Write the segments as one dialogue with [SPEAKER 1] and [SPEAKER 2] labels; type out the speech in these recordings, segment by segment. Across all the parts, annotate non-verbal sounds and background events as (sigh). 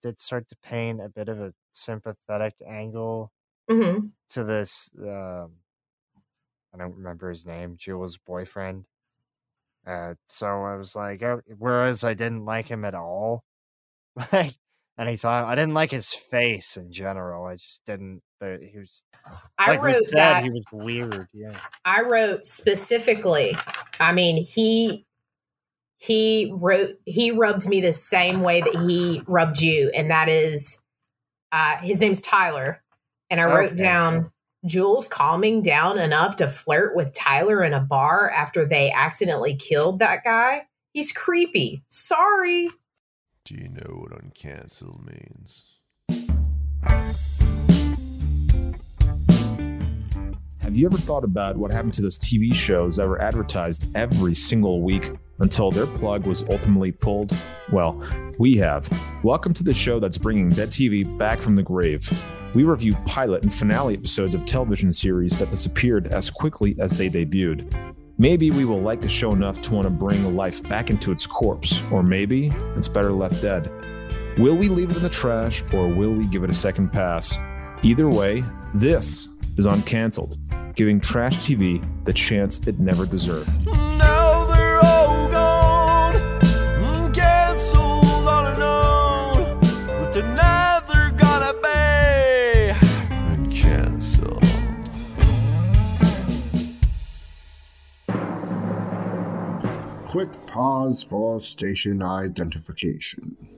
[SPEAKER 1] did start to paint a bit of a sympathetic angle
[SPEAKER 2] hmm
[SPEAKER 1] to this. Um, I don't remember his name, Jules' boyfriend. Uh, so I was like, oh, whereas I didn't like him at all, (laughs) like, and he thought I didn't like his face in general. I just didn't. The, he was
[SPEAKER 2] I
[SPEAKER 1] like
[SPEAKER 2] wrote
[SPEAKER 1] said,
[SPEAKER 2] that.
[SPEAKER 1] he was weird. Yeah.
[SPEAKER 2] I wrote specifically. I mean, he he wrote he rubbed me the same way that he rubbed you, and that is, uh, his name's Tyler, and I wrote
[SPEAKER 1] Okay,
[SPEAKER 2] down Jules calming down enough to flirt with Tyler in a bar after they accidentally killed that guy. He's creepy. Sorry.
[SPEAKER 3] Do you know what uncancelled means?
[SPEAKER 4] Have you ever thought about what happened to those TV shows that were advertised every single week until their plug was ultimately pulled? Well, we have. Welcome to the show that's bringing dead TV back from the grave. We review pilot and finale episodes of television series that disappeared as quickly as they debuted. Maybe we will like the show enough to want to bring life back into its corpse, or maybe it's better left dead. Will we leave it in the trash or will we give it a second pass? Either way, this is Uncancelled, giving trash TV the chance it never deserved.
[SPEAKER 3] Now they're all gone, cancelled on and on, but tonight they're gonna be uncancelled.
[SPEAKER 5] Quick pause for station identification.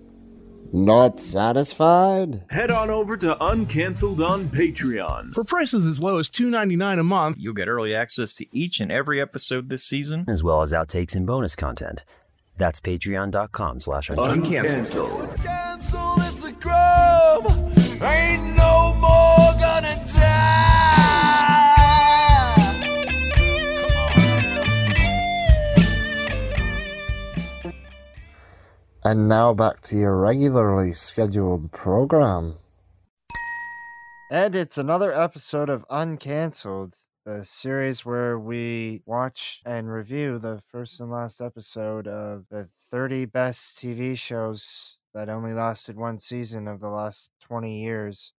[SPEAKER 6] Not satisfied?
[SPEAKER 7] Head on over to Uncancelled on Patreon.
[SPEAKER 8] For prices as low as $2.99 a month,
[SPEAKER 9] You'll get early access to each and every episode this season.
[SPEAKER 10] as well as outtakes and bonus content. That's patreon.com slash
[SPEAKER 7] Uncancelled.
[SPEAKER 3] Cancelled, it's a crime. Ain't no more gonna die.
[SPEAKER 6] And now back to your regularly scheduled program.
[SPEAKER 1] And it's another episode of Uncancelled, the series where we watch and review the first and last episode of the 30 best TV shows that only lasted one season of the last 20 years.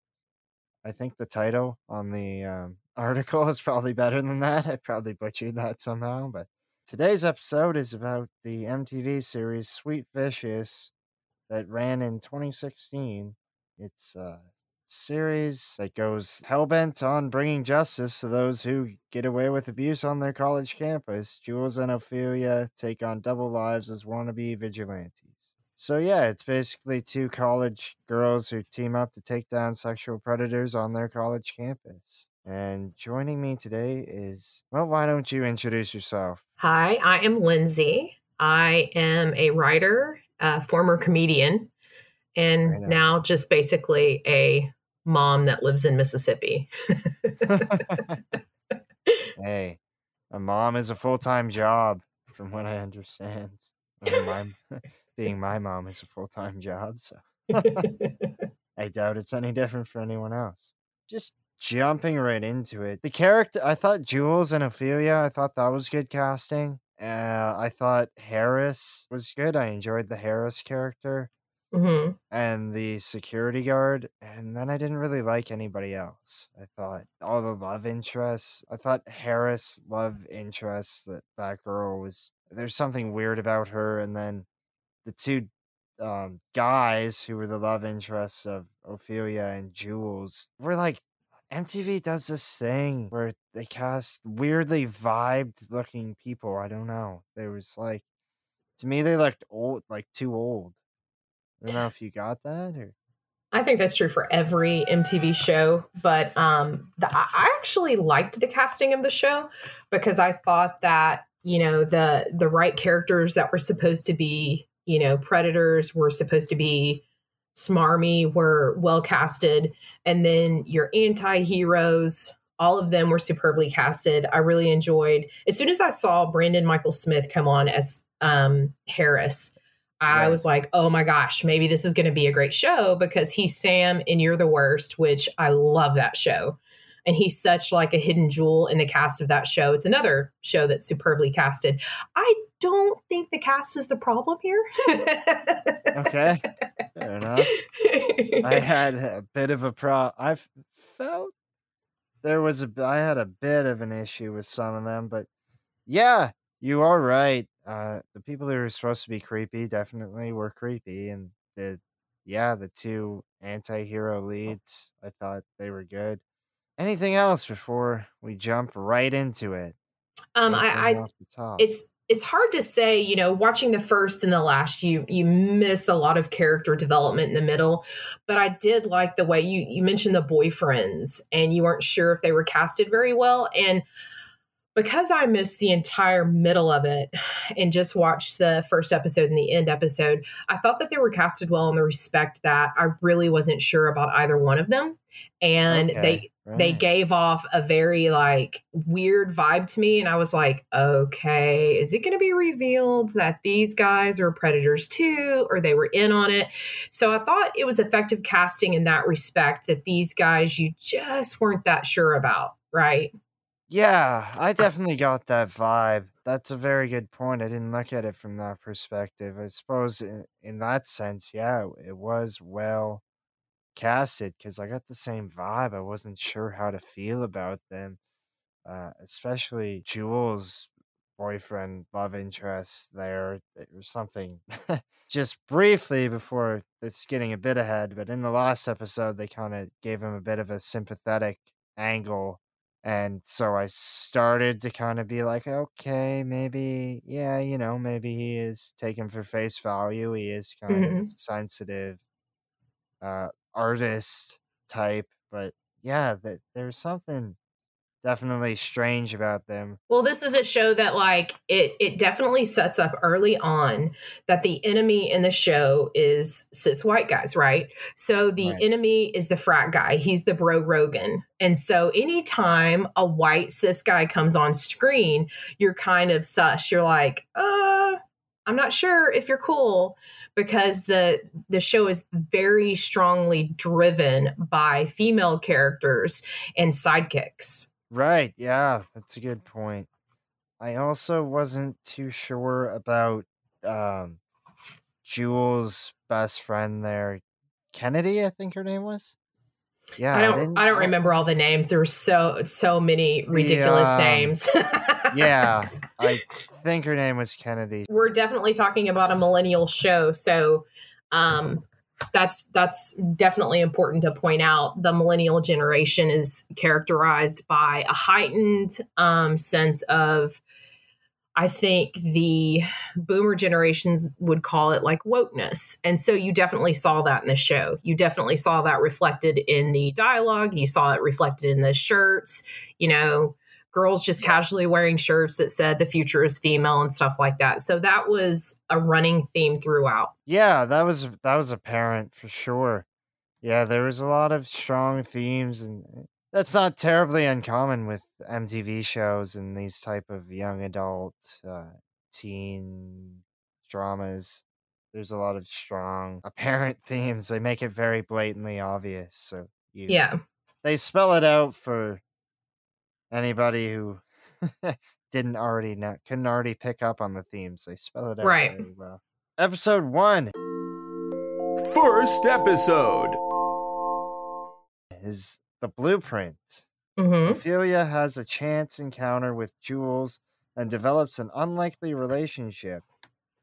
[SPEAKER 1] I think the title on the um, (laughs) article is probably better than that. I probably butchered that somehow, but today's episode is about the MTV series Sweet Vicious that ran in 2016. It's a series that goes hellbent on bringing justice to those who get away with abuse on their college campus. Jules and Ophelia take on double lives as wannabe vigilantes. So, yeah, it's basically two college girls who team up to take down sexual predators on their college campus. And joining me today is, well, why don't you introduce yourself?
[SPEAKER 2] Hi, I am Lindsay. I am a writer, a former comedian, and now just basically a mom that lives in Mississippi. (laughs)
[SPEAKER 1] hey, a mom is a full time job, from what I understand. My, (laughs) being my mom is a full time job, so (laughs) I doubt it's any different for anyone else. Just jumping right into it. The character, I thought Jules and Ophelia, I thought that was good casting. Uh, I thought Harris was good. I enjoyed the Harris character
[SPEAKER 2] hmm
[SPEAKER 1] and the security guard, and then I didn't really like anybody else. I thought all the love interests. I thought Harris love interests that that girl was. There's something weird about her, and then the two um, guys who were the love interests of Ophelia and Jules were like. MTV does this thing where they cast weirdly vibed looking people. I don't know. There was like, to me, they looked old, like too old. I don't know (sighs) if you got that or
[SPEAKER 2] I think that's true for every MTV show, but um, the, I actually liked the casting of the show because I thought that you know the the right characters that were supposed to be you know predators were supposed to be smarmy were well casted, and then your anti heroes. All of them were superbly casted. I really enjoyed. As soon as I saw Brandon Mychal Smith come on as um, Harris, I
[SPEAKER 1] Right.
[SPEAKER 2] was like, oh my gosh, maybe this is going to be a great show because he's Sam and You're the Worst, which I love that show. And he's such like a hidden jewel in the cast of that show. It's another show that's superbly casted. I don't think the cast is the problem here. (laughs)
[SPEAKER 1] okay fair enough I had a bit of a pro. I felt there was a. I had a bit of an issue with some of them, but yeah, you are right. Uh, the people who were supposed to be creepy definitely were creepy, and the yeah, the two anti-hero leads, I thought they were good. Anything else before we jump right into it?
[SPEAKER 2] Um,
[SPEAKER 1] Anything
[SPEAKER 2] I, I
[SPEAKER 1] the top?
[SPEAKER 2] it's it's hard to say you know watching the first and the last you you miss a lot of character development in the middle but i did like the way you you mentioned the boyfriends and you weren't sure if they were casted very well. And because i missed the entire middle of it and just watched the first episode and the end episode i thought that they were casted well in the respect that. I really wasn't sure about either one of them. And
[SPEAKER 1] Okay,
[SPEAKER 2] they they gave off a very like weird vibe to me and i was like okay is it going to be revealed that these guys are predators too or they were in on it so i thought it was effective casting in that respect that these guys you just weren't that sure about right
[SPEAKER 1] Yeah, I definitely got that vibe. That's a very good point. I didn't look at it from that perspective. I suppose in, in that sense, yeah, it was well casted because I got the same vibe. I wasn't sure how to feel about them, uh, especially Jules' boyfriend, love interest there. or something (laughs) just briefly before it's getting a bit ahead, but in the last episode, they kind of gave him a bit of a sympathetic angle and so I started to kind of be like, okay, maybe, yeah, you know, maybe he is taken for face value. He is kind of a
[SPEAKER 2] Mhm.
[SPEAKER 1] sensitive uh, artist type. But yeah, that there's something definitely strange about them.
[SPEAKER 2] Well, this is a show that like it it definitely sets up early on that the enemy in the show is cis white guys, right? So the
[SPEAKER 1] Right.
[SPEAKER 2] enemy is the frat guy. He's the bro Rogan. And so anytime a white cis guy comes on screen, you're kind of sus. You're like, uh, I'm not sure if you're cool because the the show is very strongly driven by female characters and sidekicks.
[SPEAKER 1] Right. Yeah, that's a good point. I also wasn't too sure about um, Jules' best friend there, Kennedy, I think her name was. Yeah,
[SPEAKER 2] I don't
[SPEAKER 1] didn't-
[SPEAKER 2] I don't remember all the names. There were so so many ridiculous
[SPEAKER 1] um,
[SPEAKER 2] names. (laughs)
[SPEAKER 1] Yeah, I think her name was Kennedy.
[SPEAKER 2] We're definitely talking about a millennial show, so um that's that's definitely important to point out. The millennial generation is characterized by a heightened um sense of I think the boomer generations would call it like wokeness. And so you definitely saw that in the show. You definitely saw that reflected in the dialogue. You saw it reflected in the shirts, you know, girls just casually wearing shirts that said the future is female and stuff like that. So that was a running theme throughout.
[SPEAKER 1] Yeah, that was that was apparent for sure. Yeah, there was a lot of strong themes and uh, that's not terribly uncommon with MTV shows and these type of young adult uh, teen dramas. There's a lot of strong (laughs) apparent themes. They make it very blatantly obvious. So you
[SPEAKER 2] Yeah.
[SPEAKER 1] they spell it out for anybody who (laughs) didn't already know couldn't already pick up on the themes. They spell it out
[SPEAKER 2] Right.
[SPEAKER 1] very well. Episode one
[SPEAKER 7] First episode.
[SPEAKER 1] is the blueprint.
[SPEAKER 2] Mhm.
[SPEAKER 1] Ophelia has a chance encounter with Jules and develops an unlikely relationship.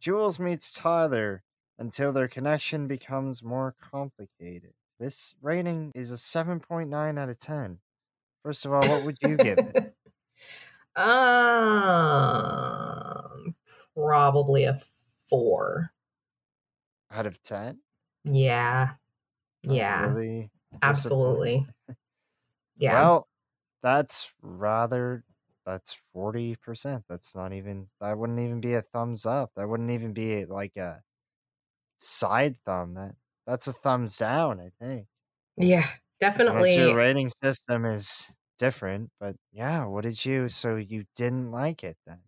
[SPEAKER 1] Jules meets Tyler until their connection becomes more complicated. This rating is a 7.9 out of 10. First of all, what would you give it? (laughs)
[SPEAKER 2] Um probably a 4.
[SPEAKER 1] Out of 10?
[SPEAKER 2] Yeah.
[SPEAKER 1] Not
[SPEAKER 2] Yeah.
[SPEAKER 1] Really?
[SPEAKER 2] Absolutely. (laughs) Yeah.
[SPEAKER 1] Well, that's rather that's 40%. That's not even that wouldn't even be a thumbs up. That wouldn't even be like a side thumb. That that's a thumbs down, I think.
[SPEAKER 2] yeah,
[SPEAKER 1] Unless
[SPEAKER 2] definitely.
[SPEAKER 1] your rating system is different, but yeah, what did you so you didn't like it then?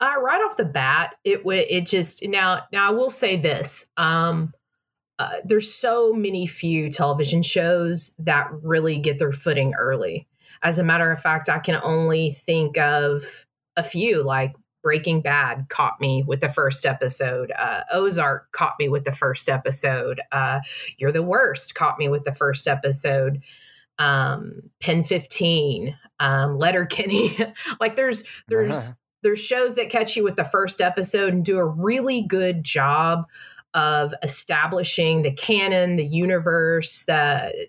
[SPEAKER 2] Uh, right off the bat, it w- it just now now I will say this. Um, uh, there's so many few television shows that really get their footing early. As a matter of fact, I can only think of a few like Breaking Bad caught me with the first episode. Uh, Ozark caught me with the first episode. Uh, You're the Worst caught me with the first episode. Um, Pen 15, um, Letterkenny. (laughs) like there's there's
[SPEAKER 1] Uh-huh.
[SPEAKER 2] there's shows that catch you with the first episode and do a really good job of establishing the canon, the universe, the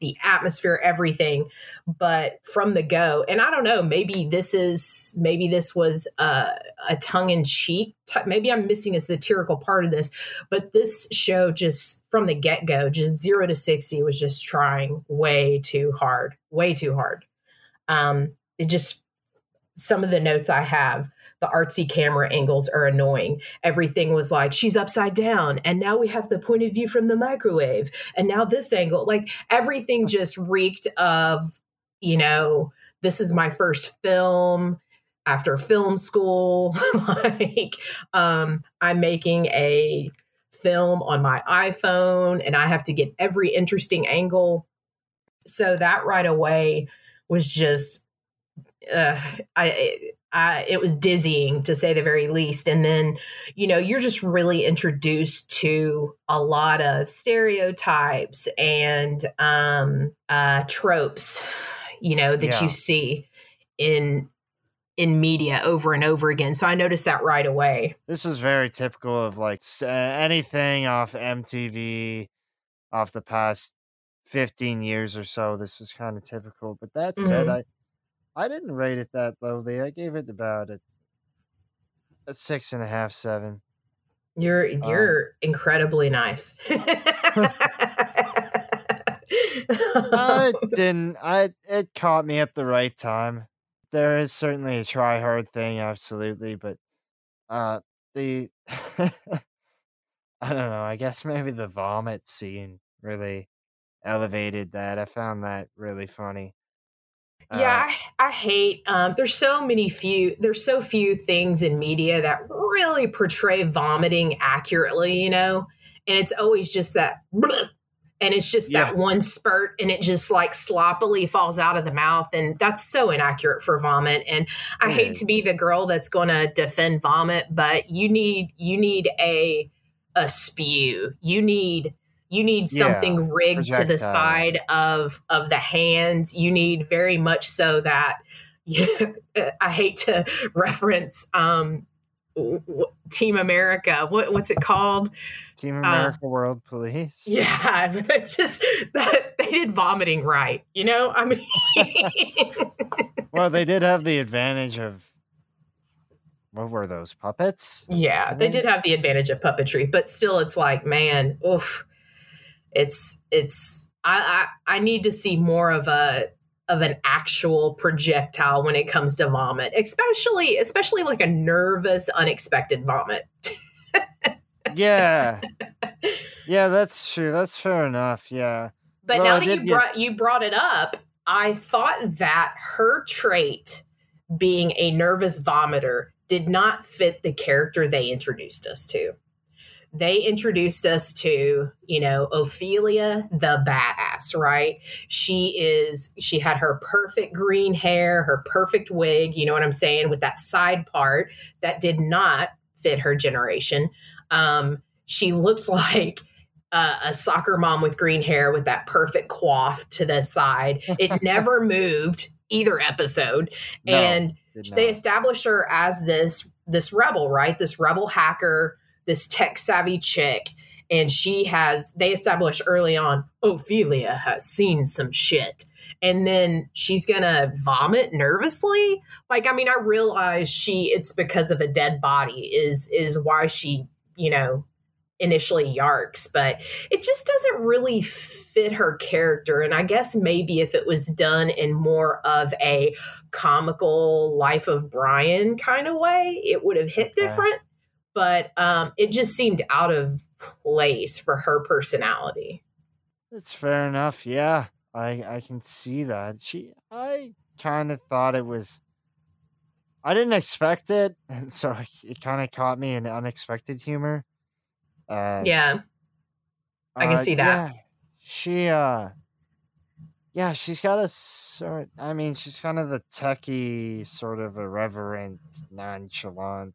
[SPEAKER 2] the atmosphere, everything. But from the go, and I don't know, maybe this is maybe this was a, a tongue in cheek. T- maybe I'm missing a satirical part of this, but this show just from the get go, just zero to sixty was just trying way too hard, way too hard. Um, it just some of the notes I have, the artsy camera angles are annoying. Everything was like, she's upside down. And now we have the point of view from the microwave. And now this angle, like everything just reeked of, you know, this is my first film after film school. (laughs) like, um, I'm making a film on my iPhone and I have to get every interesting angle. So that right away was just uh, I, I, it was dizzying to say the very least. And then, you know, you're just really introduced to a lot of stereotypes and um, uh, tropes, you know, that
[SPEAKER 1] Yeah.
[SPEAKER 2] you see in in media over and over again. So I noticed that right away.
[SPEAKER 1] This was very typical of like anything off MTV off the past 15 years or so. This was kind of typical. But that said,
[SPEAKER 2] Mhm.
[SPEAKER 1] I I didn't rate it that lowly. I gave it about a, a six and a half, seven.
[SPEAKER 2] You're
[SPEAKER 1] Uh,
[SPEAKER 2] you're incredibly nice. (laughs)
[SPEAKER 1] I (laughs) didn't. I it caught me at the right time. There is certainly a try hard thing, absolutely, but uh, the (laughs) I don't know. I guess maybe the vomit scene really elevated that. I found that really funny.
[SPEAKER 2] Yeah, I, I hate. Um, there's so many few. There's so few things in media that really portray vomiting accurately. You know, and it's always just that, (sniffs) and it's just
[SPEAKER 1] Yeah.
[SPEAKER 2] that one spurt, and it just like sloppily falls out of the mouth, and that's so inaccurate for vomit. And I hate to be the girl that's going to defend vomit, but you need you need a a spew. You need you need
[SPEAKER 1] Yeah,
[SPEAKER 2] something rigged to the side of of the hands. You need very much so that (laughs) I hate to reference um w- w- Team America. What what's it called?
[SPEAKER 1] Team
[SPEAKER 2] uh,
[SPEAKER 1] America World Police. (laughs)
[SPEAKER 2] Yeah, just that they did vomiting right. You know, I mean, (laughs)
[SPEAKER 1] Well, they did have the advantage of what were those puppets?
[SPEAKER 2] yeah, they did have the advantage of puppetry, but still, it's like, man, oof, it's it's. I I, I need to see more of a of an actual projectile when it comes to vomit, especially especially like a nervous, unexpected vomit. (laughs)
[SPEAKER 1] Yeah, yeah, that's true. That's fair enough. Yeah,
[SPEAKER 2] But
[SPEAKER 1] Well,
[SPEAKER 2] now that you
[SPEAKER 1] did get-
[SPEAKER 2] brought you brought it up, I thought that her trait being a nervous vomiter did not fit the character they introduced us to. They introduced us to, you know, Ophelia the badass, right? She is she had her perfect green hair, her perfect wig, you know what I'm saying, with that side part that did not fit her generation. Um she looks (laughs) like uh, a soccer mom with green hair with that perfect coif to the side. It (laughs) never moved either episode,
[SPEAKER 1] No,
[SPEAKER 2] and they established her as this this rebel, right? This rebel hacker, this tech savvy chick, and she has. They established early on, Ophelia has seen some shit. And then she's gonna vomit nervously. Like, I mean, I realize she it's because of a dead body is is why she, you know, initially yarks, but it just doesn't really fit her character. And I guess maybe if it was done in more of a comical life of Brian kind of way, it would have hit different. But um, it just seemed out of place for her personality.
[SPEAKER 1] That's fair enough. Yeah, I I can see that. She, I kind of thought it was. I didn't expect it, and (laughs) so it kind of caught me in unexpected humor. Uh,
[SPEAKER 2] Yeah. I can
[SPEAKER 1] uh,
[SPEAKER 2] see that.
[SPEAKER 1] Yeah, she, uh, yeah, she's got a sort. I mean, she's kind of the techie, sort of irreverent, nonchalant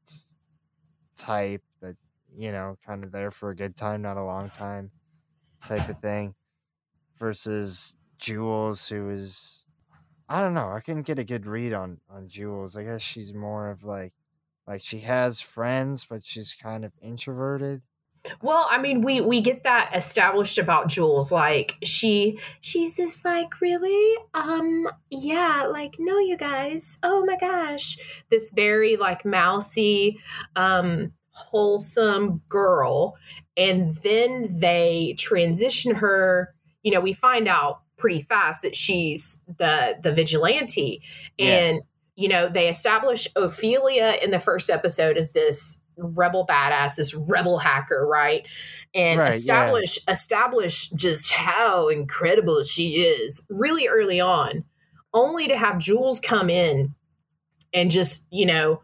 [SPEAKER 1] type that you know, kind of there for a good time, not a long time, type of thing. Versus Jules, who is, I don't know, I couldn't get a good read on on Jules. I guess she's more of like, like she has friends, but she's kind of introverted.
[SPEAKER 2] Well, I mean, we we get that established about Jules. Like she she's this like really um yeah like no you guys oh my gosh this very like mousy um wholesome girl, and then they transition her. You know, we find out pretty fast that she's the the vigilante, and you know they establish Ophelia in the first episode as this rebel badass, this rebel hacker, right? And
[SPEAKER 1] Right, yeah.
[SPEAKER 2] establish establish just how incredible she is really early on, only to have Jules come in and just, you know,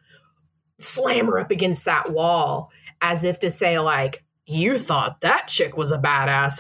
[SPEAKER 2] slam her up against that wall as if to say, like, you thought that chick was a badass.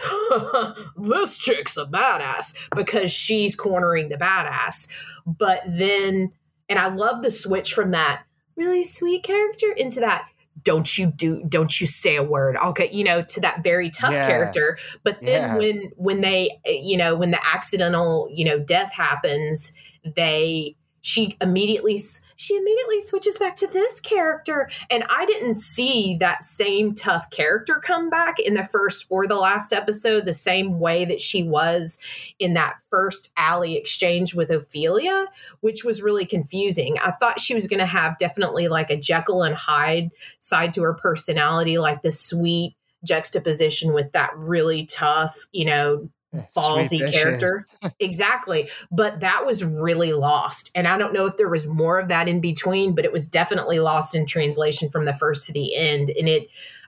[SPEAKER 2] (laughs) this chick's a badass because she's cornering the badass. But then, and I love the switch from that really sweet character into that don't you do don't you say a word okay you know to that very tough
[SPEAKER 1] Yeah.
[SPEAKER 2] character but then
[SPEAKER 1] Yeah.
[SPEAKER 2] when when they you know when the accidental you know death happens they she immediately she immediately switches back to this character and i didn't see that same tough character come back in the first or the last episode the same way that she was in that first alley exchange with ophelia which was really confusing. I thought she was going to have definitely like a jekyll and hyde side to her personality like the sweet juxtaposition with that really tough you know ballsy
[SPEAKER 1] bitches.
[SPEAKER 2] character. exactly. But that was really lost. And I don't know if there was more of that in between, but it was definitely lost in translation from the first to the end. And it,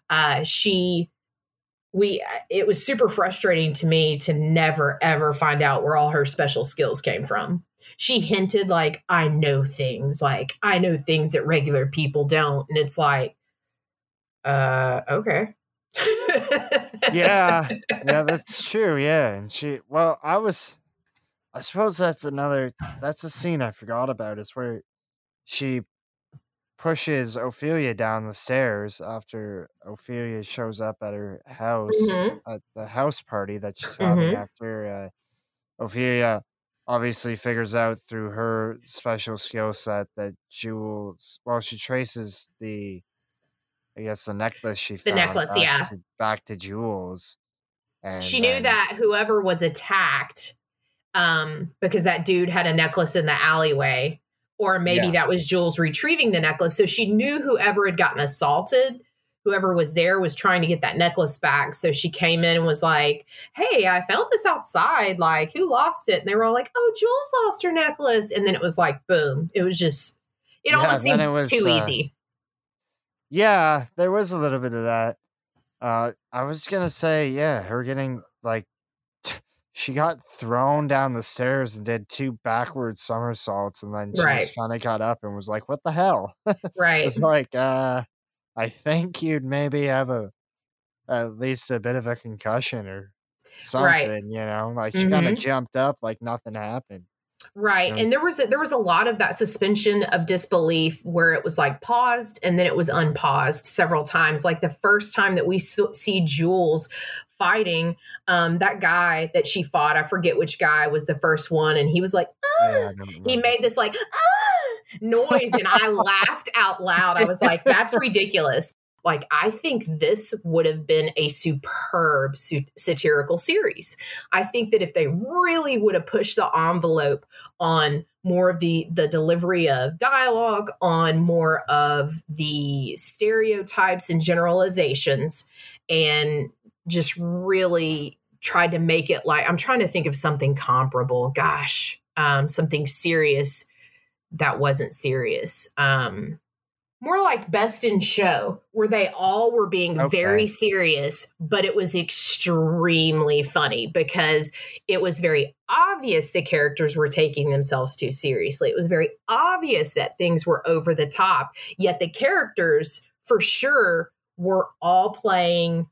[SPEAKER 2] uh, she, we, it was super frustrating to me to never ever find out where all her special skills came from. She hinted, like, I know things, like, I know things that regular people don't. And it's like, uh, okay. (laughs)
[SPEAKER 1] yeah, yeah, (laughs) that's true. Yeah, and she. Well, I was. I suppose that's another. That's a scene I forgot about. Is where she pushes Ophelia down the stairs after Ophelia shows up at her house
[SPEAKER 2] Mhm.
[SPEAKER 1] at the house party that she's having
[SPEAKER 2] Mhm.
[SPEAKER 1] after uh, Ophelia obviously figures out through her special skill set that Jules. Well, she traces the. I guess the necklace she
[SPEAKER 2] The
[SPEAKER 1] found
[SPEAKER 2] necklace,
[SPEAKER 1] back
[SPEAKER 2] yeah.
[SPEAKER 1] to, back to Jules. And
[SPEAKER 2] she knew
[SPEAKER 1] then-
[SPEAKER 2] that whoever was attacked um because that dude had a necklace in the alleyway or maybe
[SPEAKER 1] Yeah.
[SPEAKER 2] that was Jules retrieving the necklace so she knew whoever had gotten assaulted whoever was there was trying to get that necklace back so she came in and was like hey i found this outside like who lost it and they were all like oh jules lost her necklace and then it was like boom it was just it
[SPEAKER 1] Yeah,
[SPEAKER 2] almost seemed
[SPEAKER 1] it was,
[SPEAKER 2] too
[SPEAKER 1] uh,
[SPEAKER 2] easy
[SPEAKER 1] Yeah, there was a little bit of that. Uh, I was gonna say, yeah, her getting like, (sighs) she got thrown down the stairs and did two backward somersaults, and then she
[SPEAKER 2] Right.
[SPEAKER 1] just kind of got up and was like, "What the hell?" (laughs)
[SPEAKER 2] right
[SPEAKER 1] it's like, uh, I think you'd maybe have a at least a bit of a concussion or
[SPEAKER 2] Right.
[SPEAKER 1] something, you know? Like she kind of jumped up like nothing happened.
[SPEAKER 2] Right. And there was a, there was a lot of that suspension of disbelief where it was like paused and then it was unpaused several times. Like the first time that we so- see Jules fighting um that guy that she fought, I forget which guy was the first one and he was like, "Ah!" He made this like ah! noise and I laughed out loud. I was like, that's ridiculous. Like, I think this would have been a superb su- satirical series. I think that if they really would have pushed the envelope on more of the the delivery of dialogue, on more of the stereotypes and generalizations, and just really tried to make it like I'm trying to think of something comparable. Gosh, um, something serious that wasn't serious. Um, more like Best in Show, where they all were being
[SPEAKER 1] Okay.
[SPEAKER 2] very serious, but it was extremely funny because it was very obvious the characters were taking themselves too seriously. It was very obvious that things were over the top, yet the characters, for sure, were all playing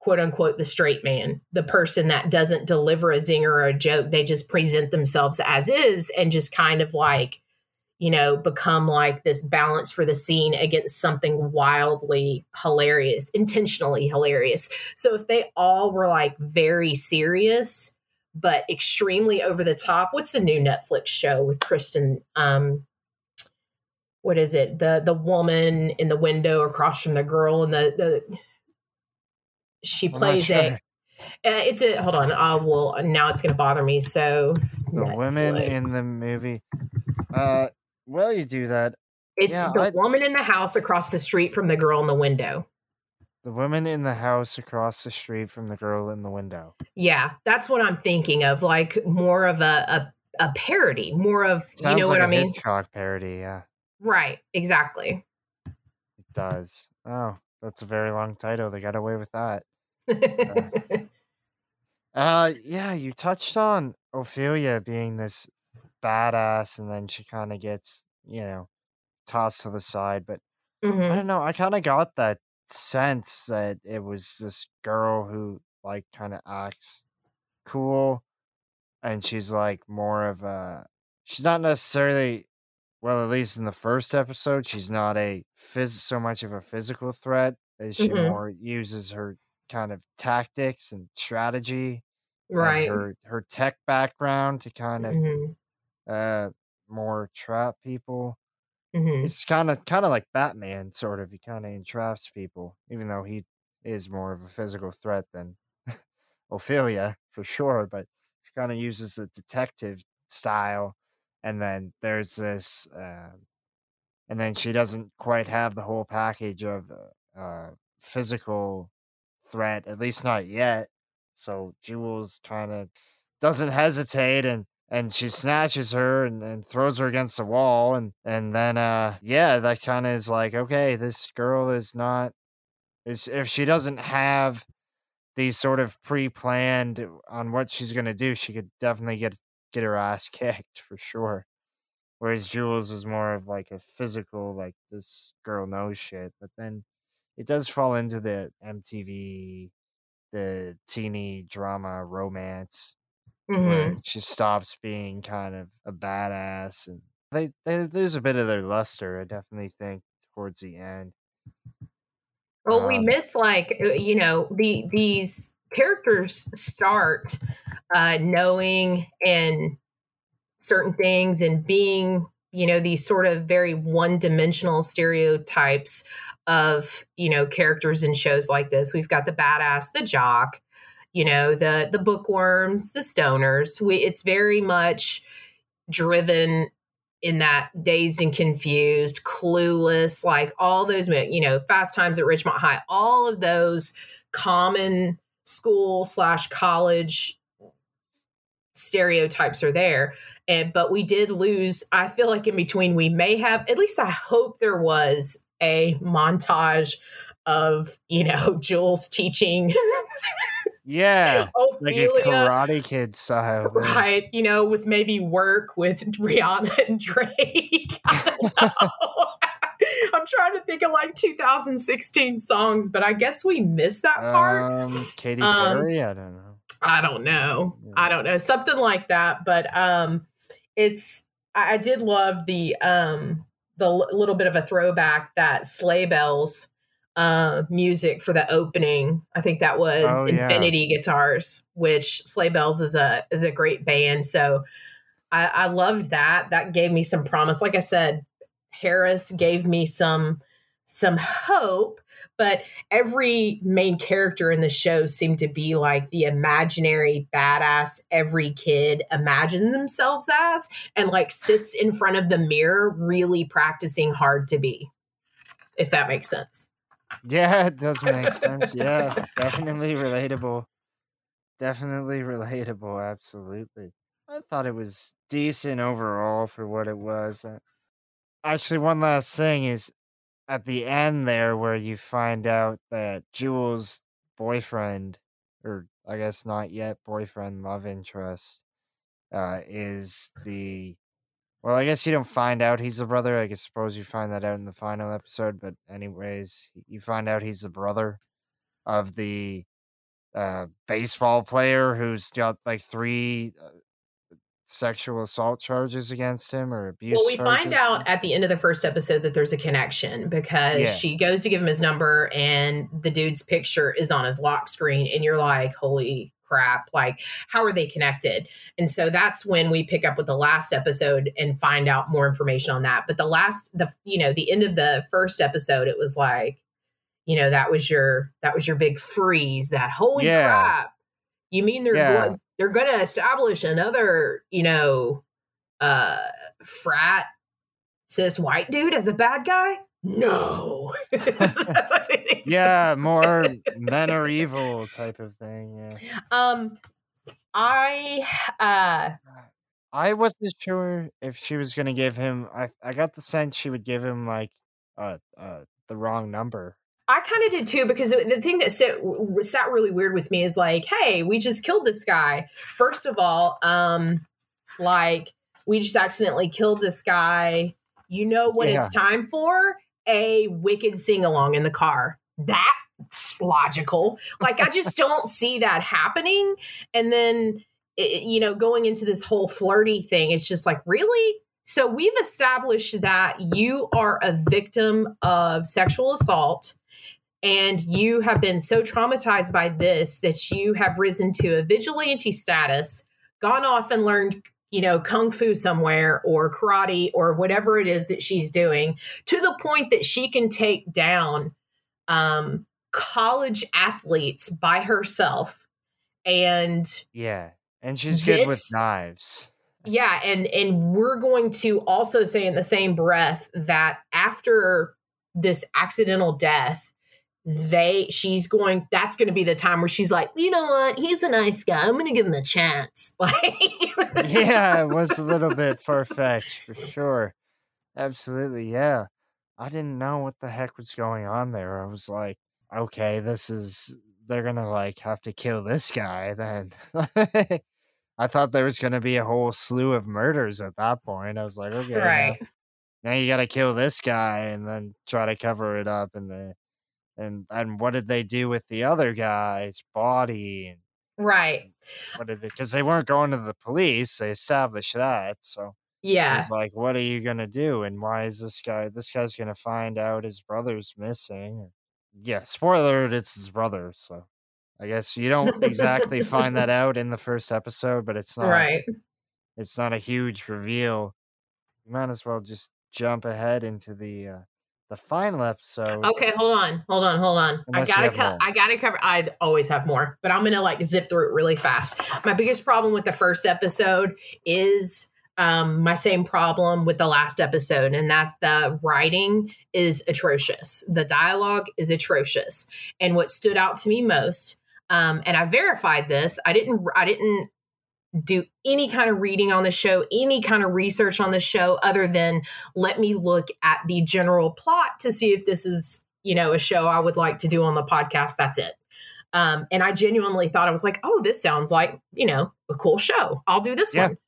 [SPEAKER 2] quote unquote the straight man, the person that doesn't deliver a zinger or a joke. They just present themselves as is and just kind of like, you know, become like this balance for the scene against something wildly hilarious, intentionally hilarious. So if they all were like very serious, but extremely over the top, what's the new Netflix show with Kristen? Um, what is it? The the woman in the window across from the girl and the the she plays
[SPEAKER 1] sure.
[SPEAKER 2] a uh, it's a hold on uh well now it's gonna bother me so
[SPEAKER 1] The women in the movie. Uh, while you do that,
[SPEAKER 2] it's
[SPEAKER 1] yeah,
[SPEAKER 2] the
[SPEAKER 1] I-
[SPEAKER 2] woman in the house across the street from the girl in the window
[SPEAKER 1] the woman in the house across the street from the girl in the window.
[SPEAKER 2] yeah that's what i'm thinking of like more of a a, a parody more of
[SPEAKER 1] Sounds
[SPEAKER 2] you know
[SPEAKER 1] like
[SPEAKER 2] what i mean
[SPEAKER 1] Hitchcock parody. Yeah,
[SPEAKER 2] right exactly
[SPEAKER 1] it does. Oh, that's a very long title. They got away with that. Uh, (laughs) yeah, you touched on Ophelia being this badass, and then she kind of gets, you know, tossed to the side. But I
[SPEAKER 2] Mhm.
[SPEAKER 1] don't know. I kind of got that sense that it was this girl who, like, kind of acts cool, and she's like more of a. She's not necessarily, well, at least in the first episode, she's not a phys so much of a physical threat as she
[SPEAKER 2] Mhm.
[SPEAKER 1] more uses her kind of tactics and strategy
[SPEAKER 2] right
[SPEAKER 1] and her her tech background to kind of
[SPEAKER 2] Mhm.
[SPEAKER 1] Uh more trap people.
[SPEAKER 2] Mhm.
[SPEAKER 1] It's kind of kind of like Batman, sort of. He kind of entraps people, even though he is more of a physical threat than (laughs) Ophelia for sure. But he kind of uses a detective style, and then there's this, uh, and then she doesn't quite have the whole package of uh, uh, physical threat, at least not yet. So Jules kind of doesn't hesitate and and she snatches her and, and throws her against the wall and and then uh yeah that kind of is like okay this girl is not is if she doesn't have these sort of pre-planned on what she's gonna do she could definitely get get her ass (laughs) kicked for sure. Whereas jules is more of like a physical like this girl knows shit but then it does fall into the mtv the teeny drama romance
[SPEAKER 2] Mhm.
[SPEAKER 1] she stops being kind of a badass and they, they lose a bit of their luster i definitely think towards the end
[SPEAKER 2] Well, we
[SPEAKER 1] Um,
[SPEAKER 2] miss like uh, you know the these characters start uh, knowing and certain things and being you know these sort of very one dimensional stereotypes of you know characters in shows like this. We've got the badass, the jock, you know the the bookworms, the stoners. We it's very much driven in that dazed and confused, clueless, like all those, you know, Fast Times at Ridgemont High, all of those common school slash college stereotypes are there. And but we did lose. I feel like in between, we may have at least. I hope there was a montage of you know (laughs) Jules teaching
[SPEAKER 1] yeah (laughs) like a karate kid style
[SPEAKER 2] right you know with maybe work with (laughs) rihanna and drake. (laughs) I don't know. i'm trying to think of like 2016 songs but i guess we missed that part.
[SPEAKER 1] Um katy
[SPEAKER 2] Um,
[SPEAKER 1] perry? I don't know.
[SPEAKER 2] I don't know. I don't know. Something like that but um it's i, I did love the um the l- little bit of a throwback that sleigh bells uh music for the opening. I think that was
[SPEAKER 1] Oh, yeah.
[SPEAKER 2] infinity guitars which sleigh bells is a is a great band. So i i loved that. That gave me some promise. Like i said harris gave me some some hope but every main character in the show seemed to be like the imaginary badass every kid imagines themselves as and like sits in front of the mirror really practicing hard to be if that makes sense
[SPEAKER 1] yeah it does make sense. Yeah definitely relatable. Definitely relatable absolutely. I thought it was decent overall for what it was Uh, actually one last thing is at the end there where you find out that Jules' boyfriend, or I guess not yet boyfriend, love interest, uh, is the well, I guess you don't find out he's the brother. I guess suppose you find that out in the final episode, but anyways, you find out he's the brother of the uh, baseball player who's got like three uh, sexual assault charges against him or abuse.
[SPEAKER 2] Well, we
[SPEAKER 1] charges.
[SPEAKER 2] find out at the end of the first episode that there's a connection because
[SPEAKER 1] Yeah.
[SPEAKER 2] she goes to give him his number and the dude's picture is on his lock screen, and you're like, holy crap, like, how are they connected? And so that's when we pick up with the last episode and find out more information on that. But the last, the, you know, the end of the first episode, it was like, you know, that was your, that was your big freeze that holy
[SPEAKER 1] Yeah.
[SPEAKER 2] crap. You mean they're
[SPEAKER 1] Yeah.
[SPEAKER 2] going, they're going to establish another, you know, uh frat cis white dude as a bad guy? No. (laughs)
[SPEAKER 1] Yeah, more (laughs) men are evil type of thing. Yeah.
[SPEAKER 2] um I uh
[SPEAKER 1] I wasn't sure if she was gonna give him. I I got the sense she would give him like uh uh the wrong number.
[SPEAKER 2] I kind of did too because the thing that sat, sat really weird with me is like, hey, we just killed this guy. First of all, um, like we just accidentally killed this guy. You know what it's time for? A wicked sing along in the car. That's logical. Like I just (laughs) don't see that happening. And then it, you know, going into this whole flirty thing, it's just like, really? So we've established that you are a victim of sexual assault and you have been so traumatized by this that you have risen to a vigilante status, gone off and learned, you know, kung fu somewhere or karate or whatever it is that she's doing to the point that she can take down um, college athletes by herself. And
[SPEAKER 1] Yeah, and she's good with knives.
[SPEAKER 2] yeah, and and we're going to also say in the same breath that after this accidental death, they she's going that's going to be the time where she's like, you know what, he's a nice guy. I'm going to give him a chance. (laughs) Like,
[SPEAKER 1] yeah, (laughs) it was a little bit far fetched for sure. Absolutely, yeah. I didn't know what the heck was going on there. I was like, okay, this is they're gonna like have to kill this guy then. (laughs) I thought there was gonna be a whole slew of murders at that point. I was like, okay, now-
[SPEAKER 2] right.
[SPEAKER 1] now you gotta kill this guy and then try to cover it up and the and and what did they do with the other guy's body
[SPEAKER 2] Right.
[SPEAKER 1] what did they because they weren't going to the police they established that so
[SPEAKER 2] Yeah.
[SPEAKER 1] was like what are you gonna do and why is this guy this guy's gonna find out his brother's missing yeah spoiler it's his brother so i guess you don't exactly find that (laughs) out in the first episode but it's not
[SPEAKER 2] Right.
[SPEAKER 1] it's not a huge reveal you might as well just jump ahead into the uh the final episode
[SPEAKER 2] Okay, hold on, hold on, hold on.
[SPEAKER 1] Unless
[SPEAKER 2] I gotta co- I gotta cover. I always have more, but I'm gonna like zip through it really fast. My biggest problem with the first episode is um, my same problem with the last episode, and that the writing is atrocious. The dialogue is atrocious, and what stood out to me most, um, and I verified this. I didn't. I didn't do any kind of reading on the show, any kind of research on the show, other than let me look at the general plot to see if this is, you know, a show I would like to do on the podcast. That's it. Um, and I genuinely thought I was like, oh, this sounds like, you know, a cool show. I'll do this
[SPEAKER 1] Yeah.
[SPEAKER 2] one.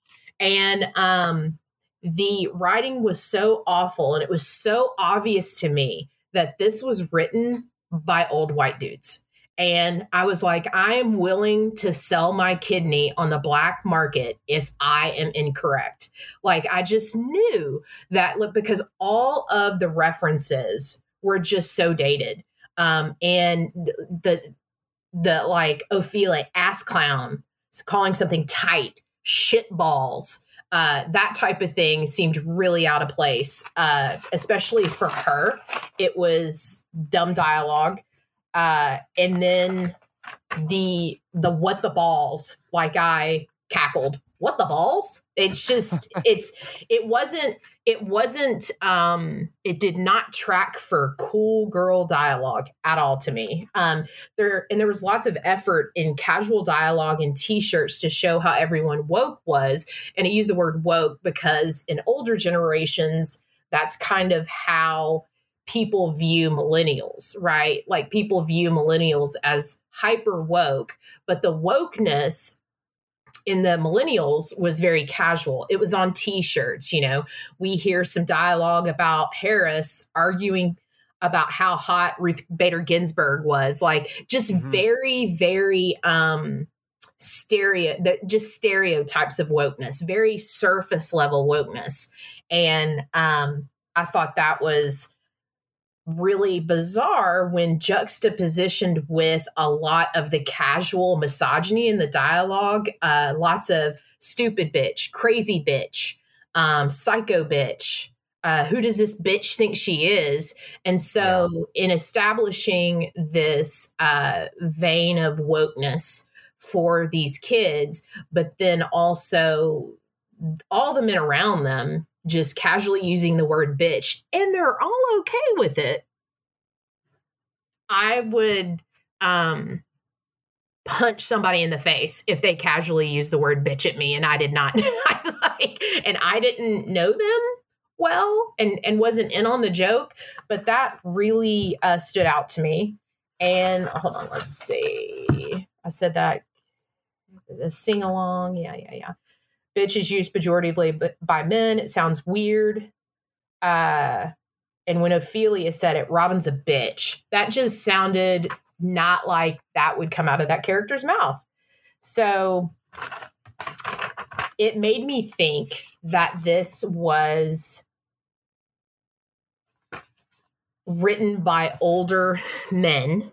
[SPEAKER 2] And um, the writing was so awful and it was so obvious to me that this was written by old white dudes. And I was like, I am willing to sell my kidney on the black market if I am incorrect. Like, I just knew that look, because all of the references were just so dated. Um, and the, the like Ophelia ass clown calling something tight, shit balls, uh, that type of thing seemed really out of place, uh, especially for her. It was dumb dialogue uh and then the the what the balls like i cackled. What the balls? It's just (laughs) it's it wasn't it wasn't um it did not track for cool girl dialogue at all to me. Um there and there was lots of effort in casual dialogue and t-shirts to show how everyone woke was. And i use the word woke because in older generations that's kind of how people view millennials, right? Like people view millennials as hyper woke, but the wokeness in the millennials was very casual. It was on t-shirts, you know. We hear some dialogue about Harris arguing about how hot Ruth Bader Ginsburg was. Like just
[SPEAKER 1] Mhm.
[SPEAKER 2] very, very um stereo the just stereotypes of wokeness, very surface level wokeness. And um I thought that was really bizarre when juxtapositioned with a lot of the casual misogyny in the dialogue. Uh, lots of stupid bitch, crazy bitch, um, psycho bitch. Uh, who does this bitch think she is? And so, in establishing this uh, vein of wokeness for these kids, but then also all the men around them just casually using the word bitch and they're all okay with it. I would um punch somebody in the face if they casually use the word bitch at me and i did not (laughs) I like, and i didn't know them well and and wasn't in on the joke but that really uh stood out to me. And hold on let's see. I said that the sing along yeah yeah yeah bitch is used pejoratively by men. It sounds weird. Uh, and when Ophelia said it, Robin's a bitch. That just sounded not like that would come out of that character's mouth. So it made me think that this was written by older men.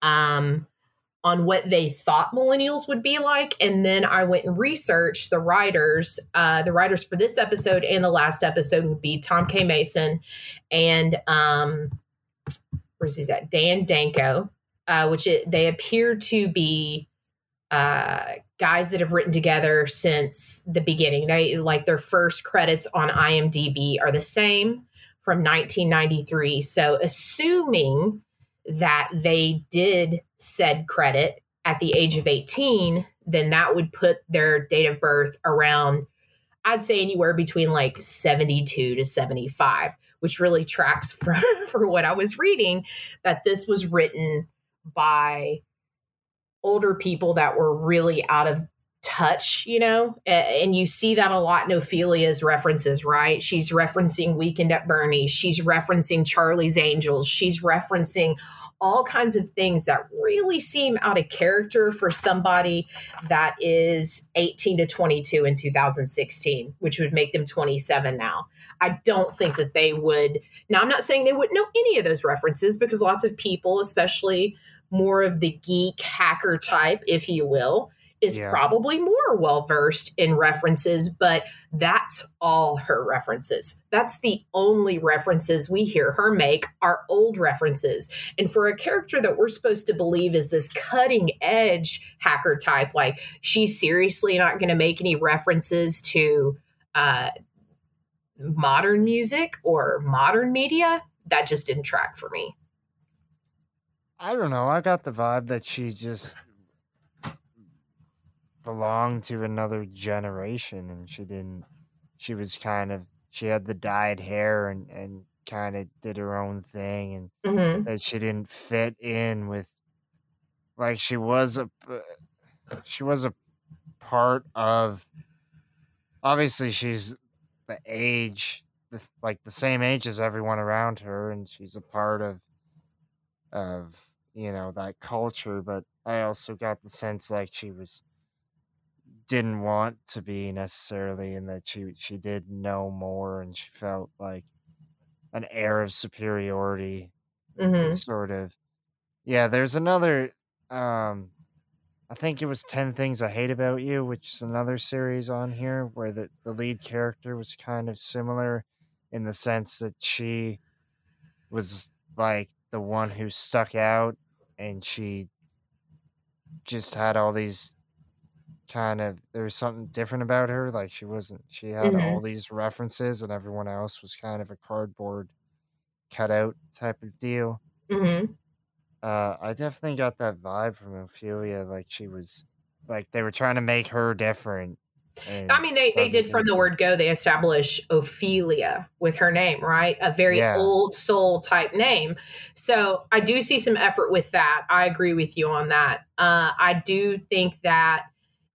[SPEAKER 2] Um, on what they thought millennials would be like. And then i went and researched the writers uh, the writers for this episode and the last episode would be tom k. Mason and um where's he at dan danko uh, which it, they appear to be uh, guys that have written together since the beginning. They like their first credits on imdb are the same from 1993 so assuming that they did said credit at the age of 18, then that would put their date of birth around, I'd say anywhere between like 72 to 75, which really tracks (laughs) for, for what I was reading that this was written by older people that were really out of touch, you know, and you see that a lot in Ophelia's references, right? She's referencing Weekend at Bernie's, she's referencing Charlie's Angels, she's referencing all kinds of things that really seem out of character for somebody that is 18 to 22 in 2016, which would make them 27 now. I don't think that they would. Now, I'm not saying they wouldn't know any of those references because lots of people, especially more of the geek hacker type, if you will, is
[SPEAKER 1] Yeah.
[SPEAKER 2] probably more well versed in references, but that's all her references. That's the only references we hear her make are old references. And for a character that we're supposed to believe is this cutting edge hacker type, like she's seriously not going to make any references to uh, modern music or modern media, that just didn't track for me.
[SPEAKER 1] I don't know. I got the vibe that she just belonged to another generation and she didn't she was kind of she had the dyed hair and and kind of did her own thing and
[SPEAKER 2] Mhm.
[SPEAKER 1] that she didn't fit in with like she was a she was a part of obviously she's the age the, like the same age as everyone around her and she's a part of of you know that culture but i also got the sense like she was didn't want to be necessarily and that she she did know more and she felt like an air of superiority
[SPEAKER 2] Mhm.
[SPEAKER 1] sort of yeah there's another um i think it was 10 things i hate about you which is another series on here where the, the lead character was kind of similar in the sense that she was like the one who stuck out and she just had all these kind of there was something different about her like she wasn't she had all these references and everyone else was kind of a cardboard cutout type of deal
[SPEAKER 2] Mhm.
[SPEAKER 1] uh i definitely got that vibe from ophelia like she was like they were trying to make her different
[SPEAKER 2] I mean, they, they did from the word go, they establish Ophelia with her name, right? A very
[SPEAKER 1] Yeah.
[SPEAKER 2] old soul type name. So I do see some effort with that. I agree with you on that. Uh, I do think that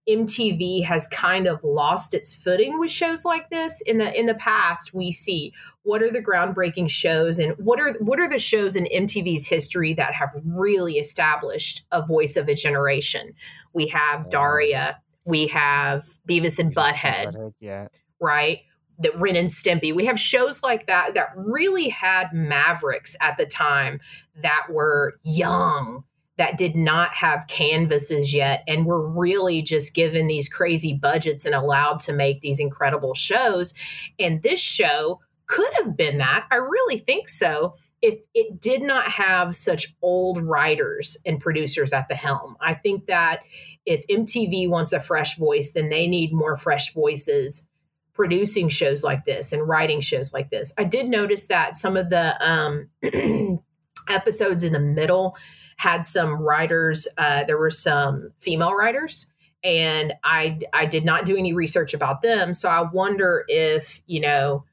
[SPEAKER 2] MTV has kind of lost its footing with shows like this. In the in the past, we see what are the groundbreaking shows and what are what are the shows in MTV's history that have really established a voice of a generation. We have Daria, we have Beavis and Butthead,
[SPEAKER 1] Butthead, yeah.
[SPEAKER 2] right? That Ren and Stimpy. We have shows like that that really had mavericks at the time that were young, that did not have canvases yet, and were really just given these crazy budgets and allowed to make these incredible shows. And this show could have been that. I really think so. If it did not have such old writers and producers at the helm, I think that if MTV wants a fresh voice, then they need more fresh voices producing shows like this and writing shows like this. I did notice that some of the um, (clears throat) episodes in the middle had some writers. Uh, there were some female writers, and I I did not do any research about them. So I wonder if you know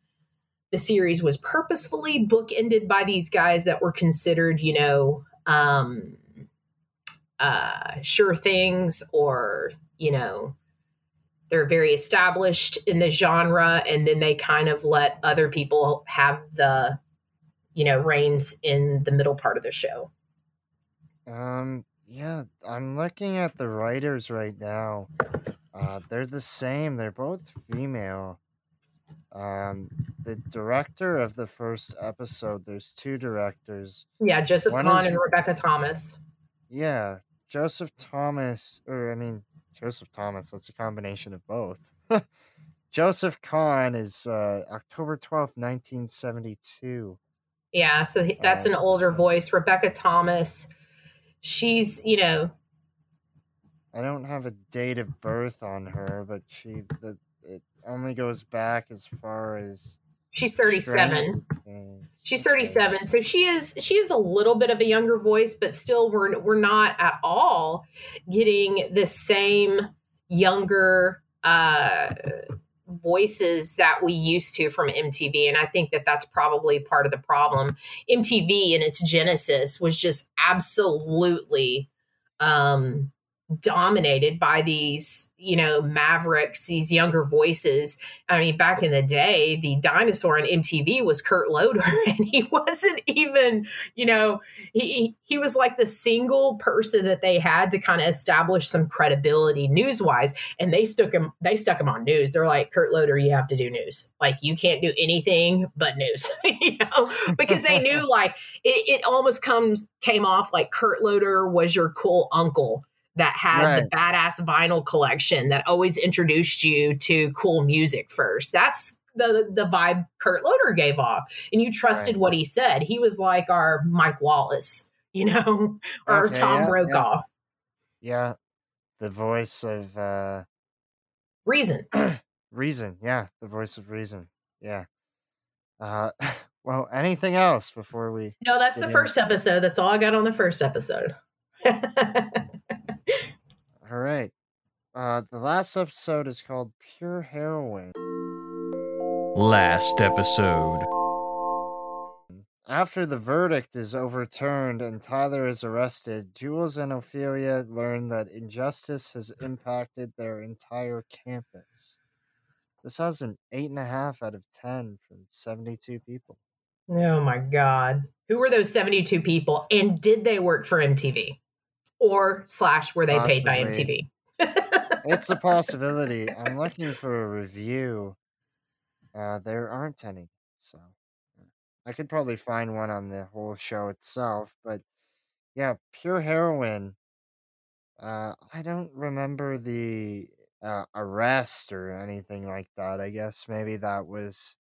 [SPEAKER 2] the series was purposefully bookended by these guys that were considered you know um, uh, sure things or you know they're very established in the genre and then they kind of let other people have the you know reins in the middle part of the show
[SPEAKER 1] Um, yeah, I'm looking at the writers right now. Uh, they're the same. They're both female. Um, the director of the first episode, there's two directors.
[SPEAKER 2] yeah joseph
[SPEAKER 1] One
[SPEAKER 2] kahn
[SPEAKER 1] is-
[SPEAKER 2] and rebecca thomas
[SPEAKER 1] Yeah, Joseph Thomas, or I mean, Joseph Thomas, that's a combination of both. (laughs) Joseph Kahn is uh, October 12th, 1972.
[SPEAKER 2] yeah so he- that's an
[SPEAKER 1] Uh,
[SPEAKER 2] older voice rebecca thomas she's you know
[SPEAKER 1] I don't have a date of birth on her, but she the it only goes back as far as
[SPEAKER 2] she's 37 She's 37. So she is she is a little bit of a younger voice, but still we're we're not at all getting the same younger uh voices that we used to from MTV and I think that that's probably part of the problem. MTV in its genesis was just absolutely um dominated by these, you know, mavericks, these younger voices. I mean, back in the day, the dinosaur on MTV was Kurt Loder, (laughs) and he wasn't even, you know, he he was like the single person that they had to kind of establish some credibility news wise, and they stuck him they stuck him on news. They're like, Kurt Loder, you have to do news. Like you can't do anything but news, (laughs) you know, because they knew like it, it almost comes came off like Kurt Loder was your cool uncle that had the badass vinyl collection that always introduced you to cool music first. That's the the vibe Kurt Loder gave off, and you trusted
[SPEAKER 1] Right.
[SPEAKER 2] what he said. He was like our Mike Wallace, (laughs) you know, or
[SPEAKER 1] Okay,
[SPEAKER 2] Tom
[SPEAKER 1] yeah, yeah.
[SPEAKER 2] Brokaw.
[SPEAKER 1] Yeah, the voice of uh,
[SPEAKER 2] Reason. (clears throat)
[SPEAKER 1] reason. Yeah, the voice of reason. Yeah. Uh, (laughs) well, anything else before we?
[SPEAKER 2] No, that's the
[SPEAKER 1] in?
[SPEAKER 2] first episode. That's all I got on the first episode. (laughs)
[SPEAKER 1] All right. Uh, the last episode is called Pure Heroin.
[SPEAKER 9] Last episode.
[SPEAKER 1] After the verdict is overturned and Tyler is arrested, Jules and Ophelia learn that injustice has impacted their entire campus. This has an 8.5 out of 10 from 72 people.
[SPEAKER 2] Oh my God. Who were those 72 people? And did they work for MTV? Or slash were they paid by MTV?
[SPEAKER 1] It's a (laughs) possibility. I'm looking for a review. Uh, there aren't any. So I could probably find one on the whole show itself. But yeah, Pure Heroin. Uh, I don't remember the uh, arrest or anything like that. I guess maybe that was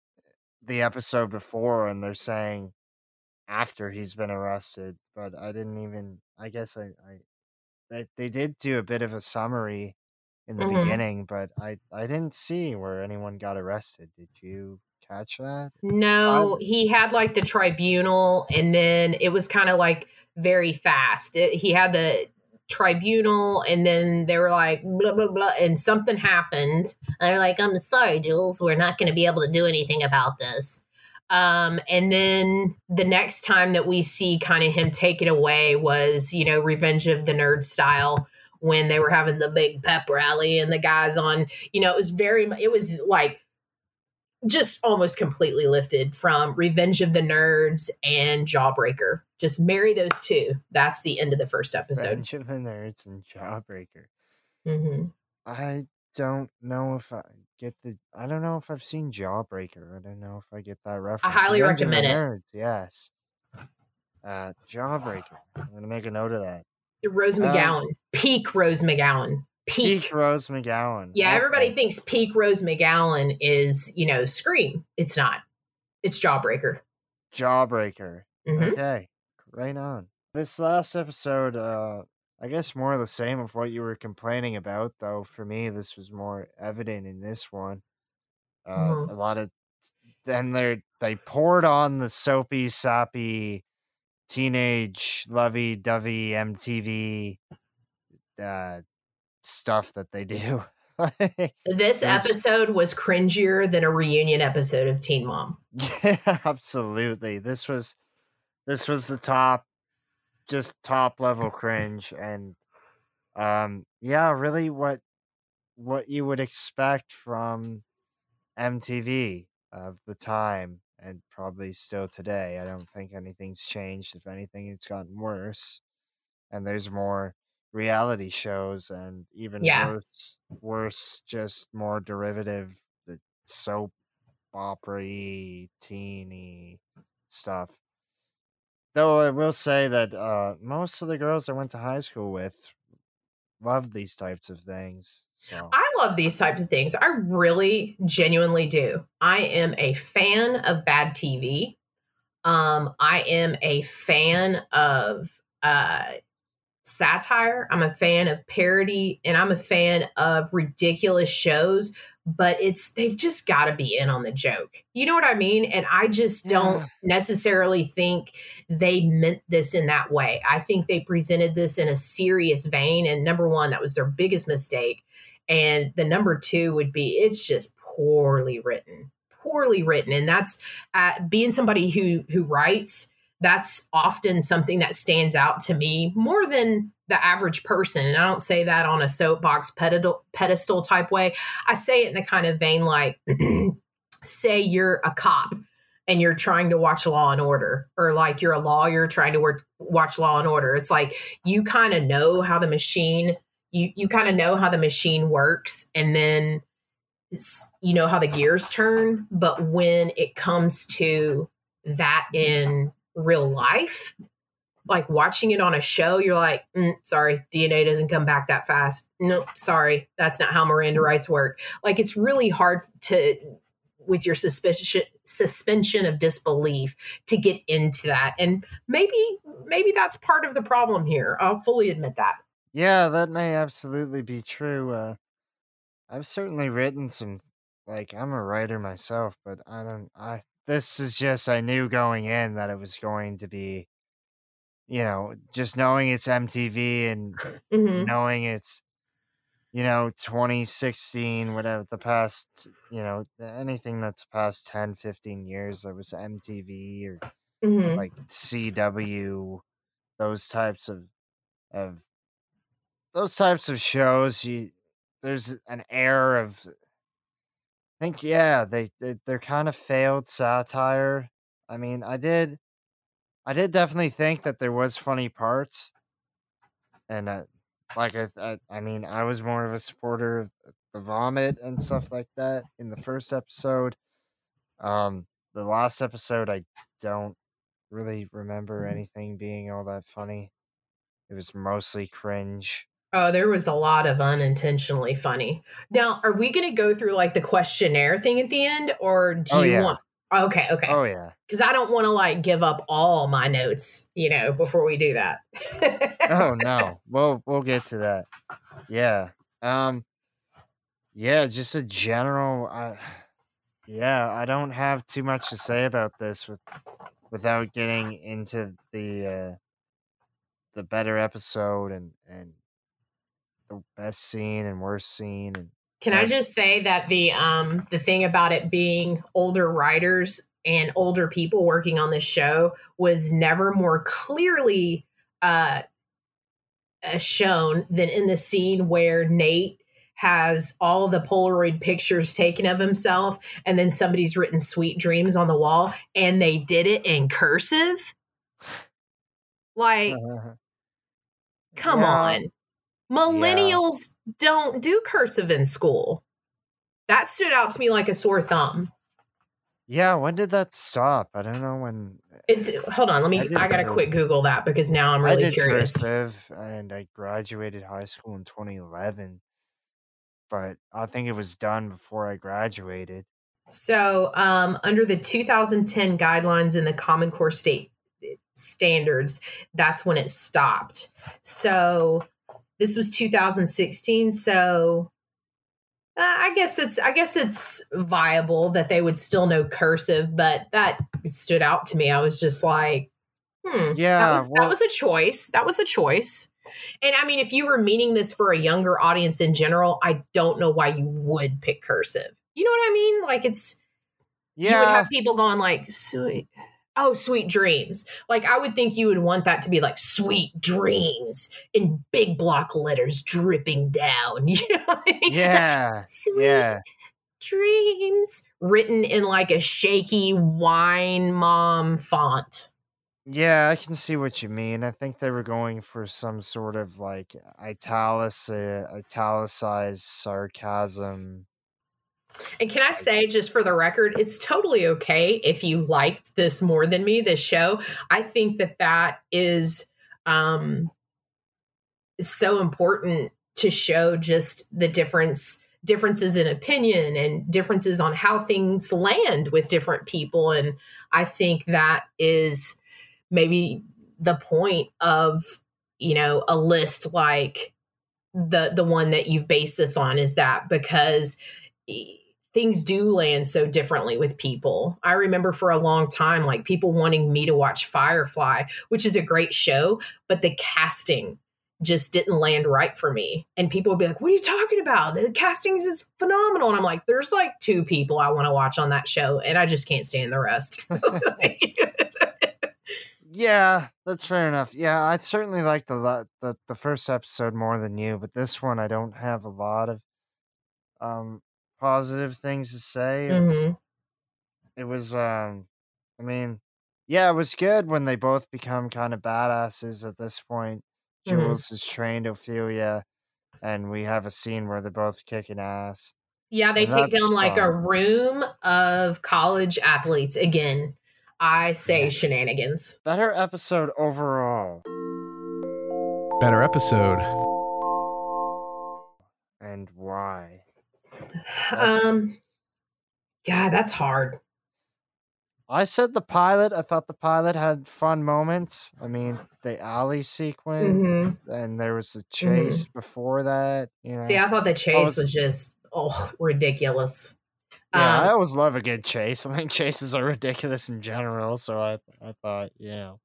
[SPEAKER 1] the episode before, and they're saying after he's been arrested. But I didn't even. I guess I. I they, they did do a bit of a summary in the
[SPEAKER 2] Mhm.
[SPEAKER 1] beginning, but I I didn't see where anyone got arrested. Did you catch that?
[SPEAKER 2] No, he had like the tribunal, and then it was kind of like very fast. It- he had the tribunal, and then they were like blah blah blah, and something happened. And they're like, "I'm sorry, Jules, we're not going to be able to do anything about this." Um, and then the next time that we see kind of him take it away was, you know, Revenge of the Nerd style, when they were having the big pep rally and the guys on, you know, it was very, it was like just almost completely lifted from Revenge of the Nerds and Jawbreaker. Just marry those two. That's the end of the first episode.
[SPEAKER 1] Revenge of the Nerds and Jawbreaker.
[SPEAKER 2] hmm
[SPEAKER 1] I don't know if I get the. I don't know if I've seen Jawbreaker. I don't know if I get that reference.
[SPEAKER 2] I highly
[SPEAKER 1] Revenge of the
[SPEAKER 2] recommend it.
[SPEAKER 1] Yes. Uh, Jawbreaker. I'm gonna make a note of that.
[SPEAKER 2] Rose
[SPEAKER 1] Um,
[SPEAKER 2] McGowan, peak Rose McGowan, peak.
[SPEAKER 1] Peak Rose McGowan.
[SPEAKER 2] Yeah, everybody thinks peak Rose McGowan is, you know, Scream. It's not. It's Jawbreaker.
[SPEAKER 1] Jawbreaker.
[SPEAKER 2] Mhm.
[SPEAKER 1] Okay, right on. This last episode, uh, I guess more of the same of what you were complaining about, though. For me, this was more evident in this one. Uh,
[SPEAKER 2] Mhm.
[SPEAKER 1] A lot of then they they poured on the soapy, sappy, teenage, lovey-dovey MTV uh, stuff that they do. (laughs)
[SPEAKER 2] This
[SPEAKER 1] This-
[SPEAKER 2] episode was cringier than a reunion episode of Teen Mom. (laughs)
[SPEAKER 1] Yeah, absolutely. This was this was the top just top level cringe and um yeah, really what what you would expect from MTV of the time and probably still today. I don't think anything's changed. If anything, it's gotten worse. And there's more reality shows and even
[SPEAKER 2] Yeah.
[SPEAKER 1] worse worse just more derivative the soap opera teeny stuff. Though I will say that uh, most of the girls I went to high school with love these types of things. So
[SPEAKER 2] I love these types of things. I really genuinely do. I am a fan of bad TV. Um, I am a fan of uh, satire. I'm a fan of parody, and I'm a fan of ridiculous shows. But it's they've just got to be in on the joke. You know what I mean? And I just don't
[SPEAKER 1] Yeah.
[SPEAKER 2] necessarily think they meant this in that way. I think they presented this in a serious vein. And number one, that was their biggest mistake. And the number two would be it's just poorly written, poorly written. And that's uh, being somebody who who writes. That's often something that stands out to me more than the average person. And I don't say that on a soapbox pedestal, pedestal type way. I say it in the kind of vein like, (clears throat) say you're a cop and you're trying to watch Law and Order, or like you're a lawyer trying to work, watch Law and Order. It's like you kind of know how the machine you you kind of know how the machine works, and then you know how the gears turn. But when it comes to that in real life, like watching it on a show, you're like, "Mm, sorry, DNA doesn't come back that fast. No, sorry, that's not how Miranda rights work. Like it's really hard to with your suspicion suspension of disbelief to get into that and maybe maybe that's part of the problem here i'll fully admit that
[SPEAKER 1] yeah, that may absolutely be true. Uh, I've certainly written some. Like I'm a writer myself, but I don't. I this is just I knew going in that it was going to be. You know, just knowing it's MTV and
[SPEAKER 2] Mhm.
[SPEAKER 1] knowing it's you know 2016 whatever the past you know anything that's past 10 15 years that was mtv or
[SPEAKER 2] Mhm.
[SPEAKER 1] like cw those types of of those types of shows you there's an air of think yeah they, they they're kind of failed satire. I mean i did i did definitely think that there was funny parts and uh, like I, I i mean i was more of a supporter of the vomit and stuff like that in the first episode. Um the last episode i don't really remember anything being all that funny. It was mostly cringe
[SPEAKER 2] oh there was a lot of unintentionally funny. Now are we going to go through like the questionnaire thing at the end or do
[SPEAKER 1] Oh,
[SPEAKER 2] you
[SPEAKER 1] yeah.
[SPEAKER 2] want okay okay.
[SPEAKER 1] Oh yeah.
[SPEAKER 2] Because i don't want to like give up all my notes you know before we do that.
[SPEAKER 1] Oh (laughs) no. We'll we'll get to that. Yeah. Um yeah just a general uh, yeah i don't have too much to say about this with without getting into the uh the better episode and and the best scene and worst scene and
[SPEAKER 2] Can I just say that the um the thing about it being older writers and older people working on this show was never more clearly uh uh, shown than in the scene where Nate has all the Polaroid pictures taken of himself, and then somebody's written "sweet dreams" on the wall, and they did it in cursive. Like, come
[SPEAKER 1] Yeah.
[SPEAKER 2] on, millennials don't do cursive in school. That stood out to me like a sore thumb.
[SPEAKER 1] Yeah, when did that stop? I don't know when.
[SPEAKER 2] It, hold on, let me.
[SPEAKER 1] I
[SPEAKER 2] I, gotta quick Google that because now I'm
[SPEAKER 1] I
[SPEAKER 2] really
[SPEAKER 1] did
[SPEAKER 2] curious.
[SPEAKER 1] cursive, and I graduated high school in 2011. But I think it was done before I graduated.
[SPEAKER 2] So, um, under the 2010 guidelines in the Common Core state standards, that's when it stopped. So, this was 2016. So, uh, I guess it's I guess it's viable that they would still know cursive, but that stood out to me. I was just like, hmm,
[SPEAKER 1] Yeah,
[SPEAKER 2] that was, that was a choice. That was a choice. And I mean, if you were meaning this for a younger audience in general, I don't know why you would pick cursive. You know what I mean? Like it's you would
[SPEAKER 1] Yeah,
[SPEAKER 2] have people going like sweet oh sweet dreams like i would think you would want that to be like sweet dreams in big block letters dripping down (laughs) you know
[SPEAKER 1] yeah,
[SPEAKER 2] sweet
[SPEAKER 1] yeah.
[SPEAKER 2] dreams written in like a shaky wine mom font
[SPEAKER 1] Yeah, I can see what you mean. I think they were going for some sort of like italic italicized sarcasm.
[SPEAKER 2] And can I say, just for the record, it's totally okay if you liked this more than me, this show. I think that that is um, so important to show just the difference differences in opinion and differences on how things land with different people and i think that is maybe the point of you know a list like the the one that you've based this on is that because things do land so differently with people. I remember for a long time like people wanting me to watch Firefly, which is a great show, but the casting just didn't land right for me. And people would be like, "What are you talking about? The castings is phenomenal." And I'm like, "There's like two people I want to watch on that show, and I just can't stand the rest." (laughs)
[SPEAKER 1] Yeah, that's fair enough. Yeah, I certainly like the the the first episode more than you, but this one I don't have a lot of um positive things to say. It was,
[SPEAKER 2] Mhm.
[SPEAKER 1] it was um I mean, yeah, it was good when they both become kind of badasses at this point.
[SPEAKER 2] Mhm.
[SPEAKER 1] Jules has trained Ophelia and we have a scene where they're both kicking ass.
[SPEAKER 2] Yeah, they
[SPEAKER 1] And
[SPEAKER 2] take
[SPEAKER 1] that's
[SPEAKER 2] down like a room of college athletes. Again, I say shenanigans.
[SPEAKER 1] Better episode overall.
[SPEAKER 8] Better episode.
[SPEAKER 1] That's-
[SPEAKER 2] Um, God, that's hard.
[SPEAKER 1] I said the pilot. I thought the pilot had fun moments. I mean, the alley sequence, and there was the chase before that. You know,
[SPEAKER 2] Mm-hmm. See, I thought the chase
[SPEAKER 1] was-
[SPEAKER 2] was just oh ridiculous.
[SPEAKER 1] yeah, I
[SPEAKER 2] Um,
[SPEAKER 1] always love a good chase. (laughs) I think chases are ridiculous in general. So I, I thought, you know,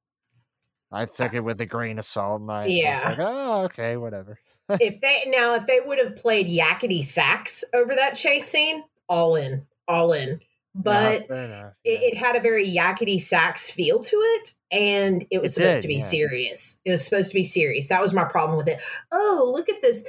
[SPEAKER 1] I took it with a grain of salt, and I, I was
[SPEAKER 2] Yeah.
[SPEAKER 1] like, oh, okay, whatever.
[SPEAKER 2] If they now if they would have played yakety sax over that chase scene, all in, all in. But
[SPEAKER 1] Yeah, fair enough.
[SPEAKER 2] it, it had a very yakety sax feel to it, and it was
[SPEAKER 1] It
[SPEAKER 2] supposed
[SPEAKER 1] did,
[SPEAKER 2] to be
[SPEAKER 1] yeah.
[SPEAKER 2] serious. It was supposed to be serious. That was my problem with it. Oh, look at this.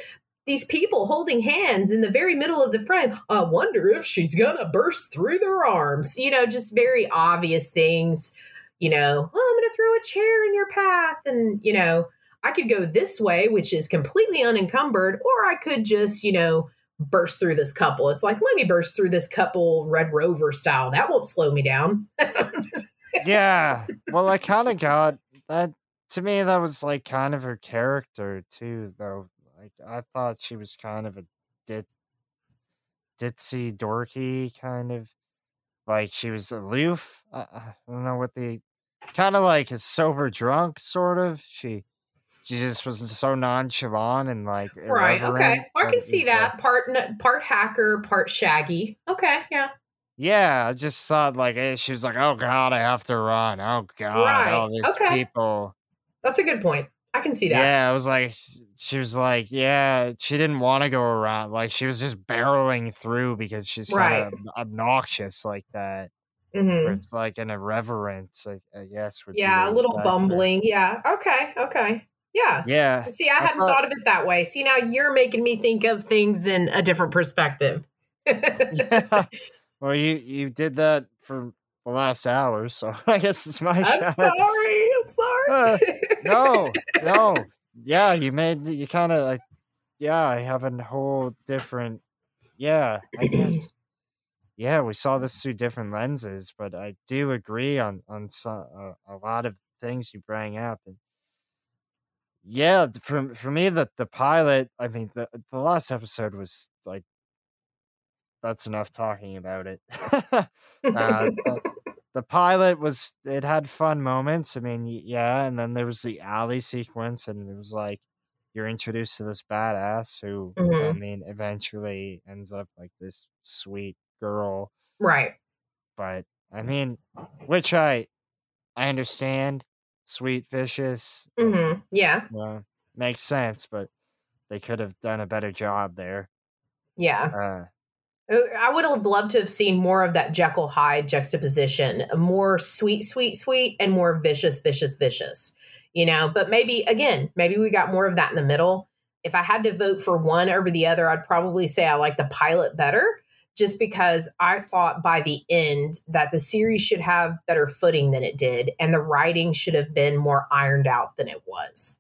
[SPEAKER 2] These people holding hands in the very middle of the frame. I wonder if she's gonna burst through their arms. You know, just very obvious things. You know, oh, I'm gonna throw a chair in your path, and you know, I could go this way, which is completely unencumbered, or I could just, you know, burst through this couple. It's like, let me burst through this couple Red Rover style. That won't slow me down. (laughs)
[SPEAKER 1] yeah. Well, I kind of got that. To me, that was like kind of her character too, though. Like I thought she was kind of a dit, ditzy, dorky kind of. Like she was aloof. I, I don't know what the kind of like a sober drunk sort of. She she just was so nonchalant and like
[SPEAKER 2] right. Okay. I can see that.
[SPEAKER 1] like-
[SPEAKER 2] part part hacker, part shaggy. Okay. Yeah.
[SPEAKER 1] Yeah, I just thought like eh, she was like, "Oh God, I have to run. Oh God,
[SPEAKER 2] Right,
[SPEAKER 1] all these
[SPEAKER 2] okay.
[SPEAKER 1] people."
[SPEAKER 2] That's a good point. I can see that.
[SPEAKER 1] Yeah, I was like, she was like, yeah, she didn't want to go around. Like, she was just barreling through because she's kind of obnoxious like that.
[SPEAKER 2] hmm
[SPEAKER 1] it's like an irreverence, I, guess.
[SPEAKER 2] Yeah. A little bumbling. Yeah. Okay. Okay. Yeah.
[SPEAKER 1] Yeah.
[SPEAKER 2] See, I,
[SPEAKER 1] I
[SPEAKER 2] hadn't
[SPEAKER 1] thought-
[SPEAKER 2] thought of it that way. See, now you're making me think of things in a different perspective. (laughs)
[SPEAKER 1] yeah. (laughs) Well, you you did that for the last hour, so (laughs) I guess it's my
[SPEAKER 2] I'm
[SPEAKER 1] shot.
[SPEAKER 2] sorry. I'm sorry.
[SPEAKER 1] Uh, no, no. Yeah, you made you kind of like yeah, I have a whole different yeah, I guess (clears throat) yeah, we saw this through different lenses, but I do agree on on some, uh, a lot of things you bring up and yeah, for for me the the pilot, I mean the the last episode was like that's enough talking about it. (laughs) uh, the, (laughs) the pilot was it had fun moments. I mean, yeah, and then there was the alley sequence, and it was like you're introduced to this badass who, I
[SPEAKER 2] Mhm.
[SPEAKER 1] mean, eventually ends up like this sweet girl.
[SPEAKER 2] right.
[SPEAKER 1] But I mean, which I I understand, sweet, vicious, and,
[SPEAKER 2] hmm Yeah.
[SPEAKER 1] know, makes sense, but they could have done a better job there.
[SPEAKER 2] Yeah.
[SPEAKER 1] Uh,
[SPEAKER 2] Uh, I would have loved to have seen more of that Jekyll Hyde juxtaposition, more sweet, sweet, sweet, and more vicious, vicious, vicious. You know, but maybe again, maybe we got more of that in the middle. If I had to vote for one over the other, I'd probably say I like the pilot better, just because I thought by the end that the series should have better footing than it did, and the writing should have been more ironed out than it was.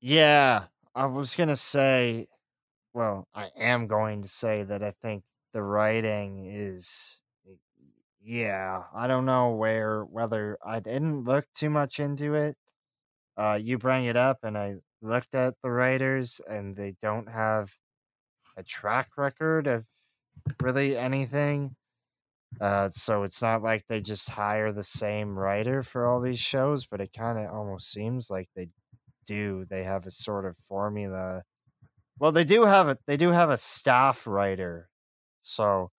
[SPEAKER 1] Yeah, I was gonna say, well, I am going to say that I think the writing is, yeah, I don't know where whether I didn't look too much into it. Uh, you bring it up, and I looked at the writers, and they don't have a track record of really anything. Uh, so it's not like they just hire the same writer for all these shows, but it kind of almost seems like they do. They have a sort of formula. Well, they do have a they do have a staff writer, so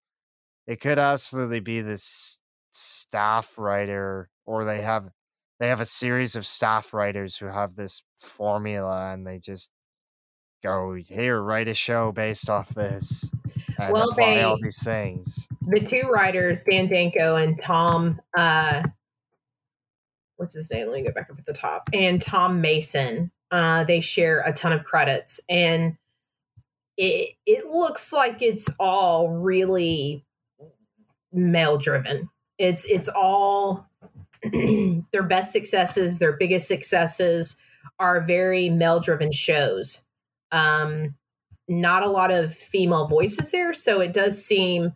[SPEAKER 1] it could absolutely be this staff writer, or they have they have a series of staff writers who have this formula, and they just go here write a show based off this and
[SPEAKER 2] Well,
[SPEAKER 1] apply all these things.
[SPEAKER 2] the two writers, Dan Danko and Tom, uh, what's his name? Let me go back up at the top. And Tom Mason, uh, they share a ton of credits, and it it looks like it's all really male driven. It's it's all (clears throat) their best successes, their biggest successes are very male driven shows. Um, not a lot of female voices there, so it does seem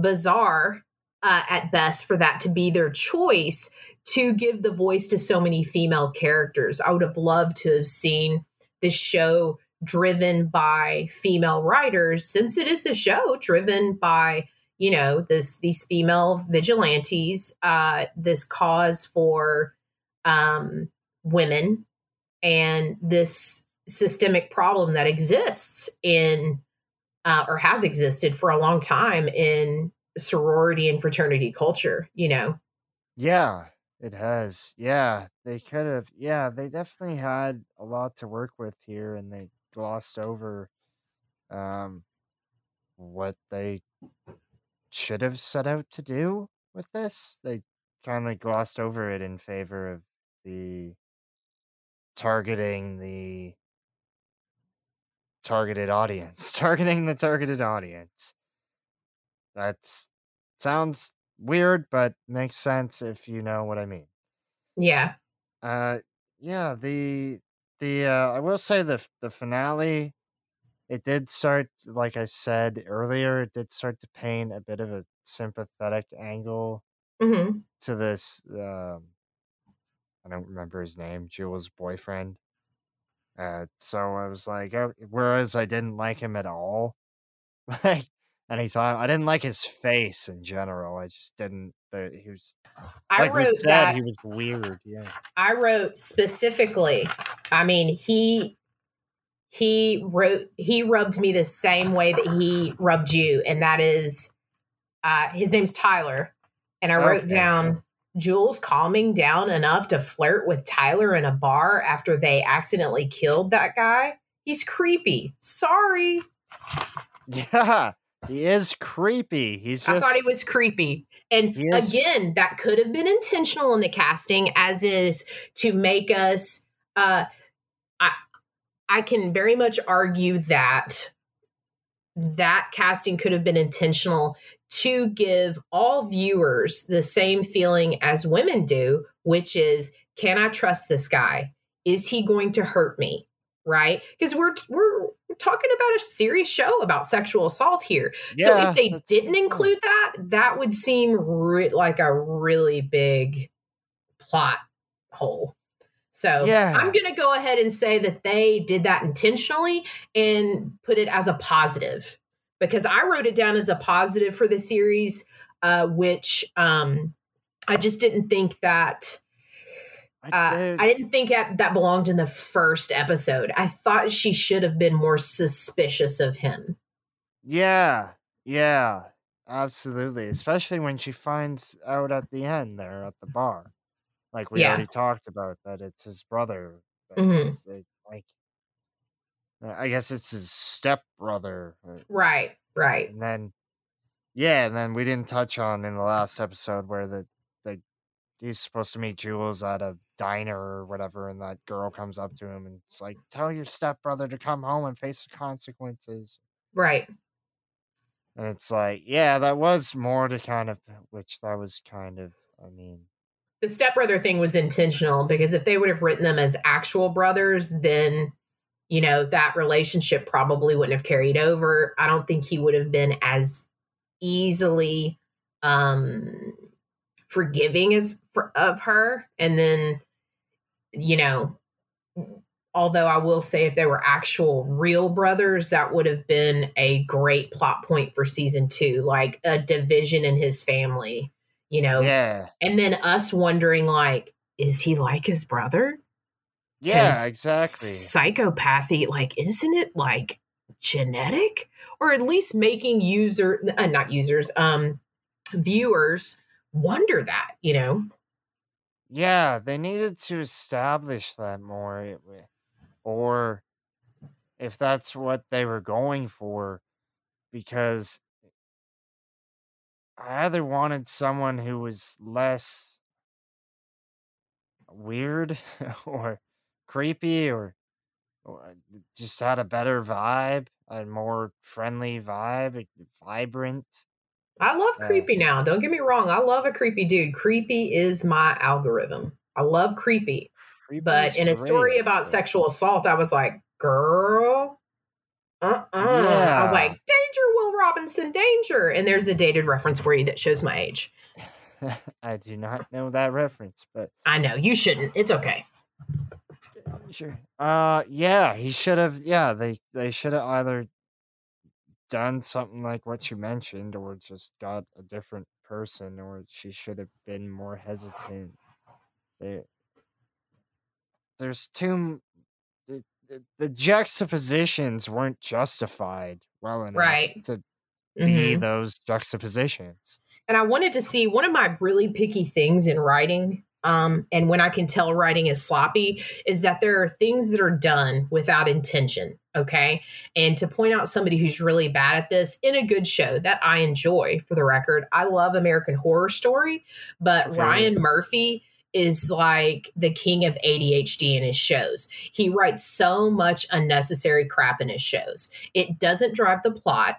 [SPEAKER 2] bizarre uh, at best for that to be their choice to give the voice to so many female characters. I would have loved to have seen this show driven by female writers since it is a show driven by you know this these female vigilantes uh this cause for um women and this systemic problem that exists in uh, or has existed for a long time in sorority and fraternity culture you know
[SPEAKER 1] Yeah, it has. Yeah, they could have. Yeah, they definitely had a lot to work with here, and they glossed over um, what they should have set out to do with this. They kind of glossed over it in favor of the targeting the targeted audience, (laughs) targeting the targeted audience. That sounds weird, but makes sense if you know what I mean.
[SPEAKER 2] yeah
[SPEAKER 1] Uh, yeah, the the uh, I will say the the finale, it did start like I said earlier. It did start to paint a bit of a sympathetic angle
[SPEAKER 2] hmm
[SPEAKER 1] to this. Um, I don't remember his name, Jules' boyfriend. Uh, so I was like, oh, whereas I didn't like him at all, (laughs) like, and he I didn't like his face in general. I just didn't. The, he was
[SPEAKER 2] i
[SPEAKER 1] like
[SPEAKER 2] wrote
[SPEAKER 1] said,
[SPEAKER 2] that
[SPEAKER 1] he was weird. Yeah.
[SPEAKER 2] I wrote specifically. I mean, he he wrote he rubbed me the same way that he rubbed you, and that is uh his name's Tyler. And I wrote
[SPEAKER 1] Okay,
[SPEAKER 2] down Jules calming down enough to flirt with Tyler in a bar after they accidentally killed that guy. He's creepy. Sorry.
[SPEAKER 1] Yeah, he is creepy. He's
[SPEAKER 2] I
[SPEAKER 1] just
[SPEAKER 2] thought he was creepy. And
[SPEAKER 1] is-
[SPEAKER 2] again, that could have been intentional in the casting, as is to make us. Uh, I, I can very much argue that that casting could have been intentional to give all viewers the same feeling as women do, which is, can I trust this guy? Is he going to hurt me? Right? Because we're we're talking about a serious show about sexual assault here. so if they didn't include that, that would seem re- like a really big plot hole. So
[SPEAKER 1] Yeah.
[SPEAKER 2] I'm going to go ahead and say that they did that intentionally and put it as a positive because I wrote it down as a positive for the series, uh, which um, I just didn't think that.
[SPEAKER 1] I,
[SPEAKER 2] Uh, I didn't think that, that belonged in the first episode. I thought she should have been more suspicious of him.
[SPEAKER 1] yeah, yeah, absolutely. Especially when she finds out at the end there at the bar, like we
[SPEAKER 2] Yeah.
[SPEAKER 1] already talked about that it's his brother.
[SPEAKER 2] Mhm.
[SPEAKER 1] is, it, like, uh, Uh, I guess it's his step brother.
[SPEAKER 2] Uh, right, right.
[SPEAKER 1] And then, yeah, and then we didn't touch on in the last episode where the the he's supposed to meet Jules at a diner or whatever, and that girl comes up to him and it's like, "Tell your stepbrother to come home and face the consequences."
[SPEAKER 2] Right.
[SPEAKER 1] And it's like, yeah, that was more to kind of, which that was kind of, I mean,
[SPEAKER 2] the stepbrother thing was intentional because if they would have written them as actual brothers, then you know that relationship probably wouldn't have carried over. I don't think he would have been as easily um forgiving as for, of her. And then, you know, although I will say if they were actual real brothers, that would have been a great plot point for season two, like a division in his family. You know,
[SPEAKER 1] yeah,
[SPEAKER 2] and then us wondering like is he like his brother
[SPEAKER 1] yeah, exactly.
[SPEAKER 2] psychopathy like isn't it like genetic or at least making user uh, not users um viewers wonder that you know
[SPEAKER 1] Yeah, they needed to establish that more, or if that's what they were going for, because I either wanted someone who was less weird (laughs) or creepy or, or just had a better vibe, a more friendly vibe, eh, vibrant.
[SPEAKER 2] i love
[SPEAKER 1] Uh,
[SPEAKER 2] creepy now don't get me wrong i love a creepy dude creepy is my algorithm i love creepy
[SPEAKER 1] Creepy
[SPEAKER 2] but in a story
[SPEAKER 1] great,
[SPEAKER 2] about sexual assault i was like girl uh-uh. I was like, danger, Will Robinson, danger. And there's a dated reference for you that shows my age. (laughs)
[SPEAKER 1] I do not know that reference, but
[SPEAKER 2] I know, you shouldn't. It's okay.
[SPEAKER 1] Sure. Uh yeah, he should have yeah, they they should have either done something like what you mentioned or just got a different person or she should have been more hesitant. There There's too the, the, the juxtapositions weren't justified well enough
[SPEAKER 2] Right.
[SPEAKER 1] to be
[SPEAKER 2] Mhm.
[SPEAKER 1] those juxtapositions.
[SPEAKER 2] And I wanted to see one of my really picky things in writing. Um, and when I can tell writing is sloppy, is that there are things that are done without intention. Okay. And to point out somebody who's really bad at this in a good show that I enjoy, for the record, I love American Horror Story, but
[SPEAKER 1] Okay.
[SPEAKER 2] Ryan Murphy is like the king of ADHD in his shows. He writes so much unnecessary crap in his shows. It doesn't drive the plot.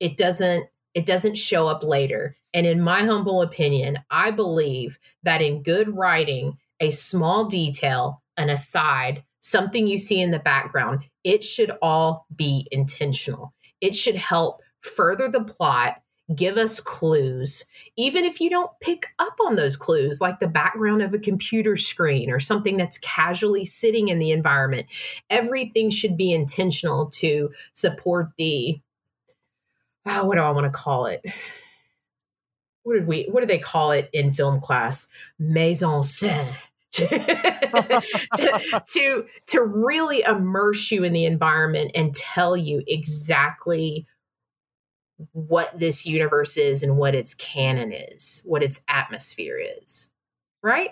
[SPEAKER 2] It doesn't it doesn't show up later. And in my humble opinion, I believe that in good writing, a small detail, an aside, something you see in the background, it should all be intentional. It should help further the plot, give us clues, even if you don't pick up on those clues, like the background of a computer screen or something that's casually sitting in the environment. Everything should be intentional to support the oh, what do I want to call it? What did we? What do they call it in film class? Mise en scène. Mm. (laughs) to, to to really immerse you in the environment and tell you exactly what this universe is and what its canon is, what its atmosphere is. Right?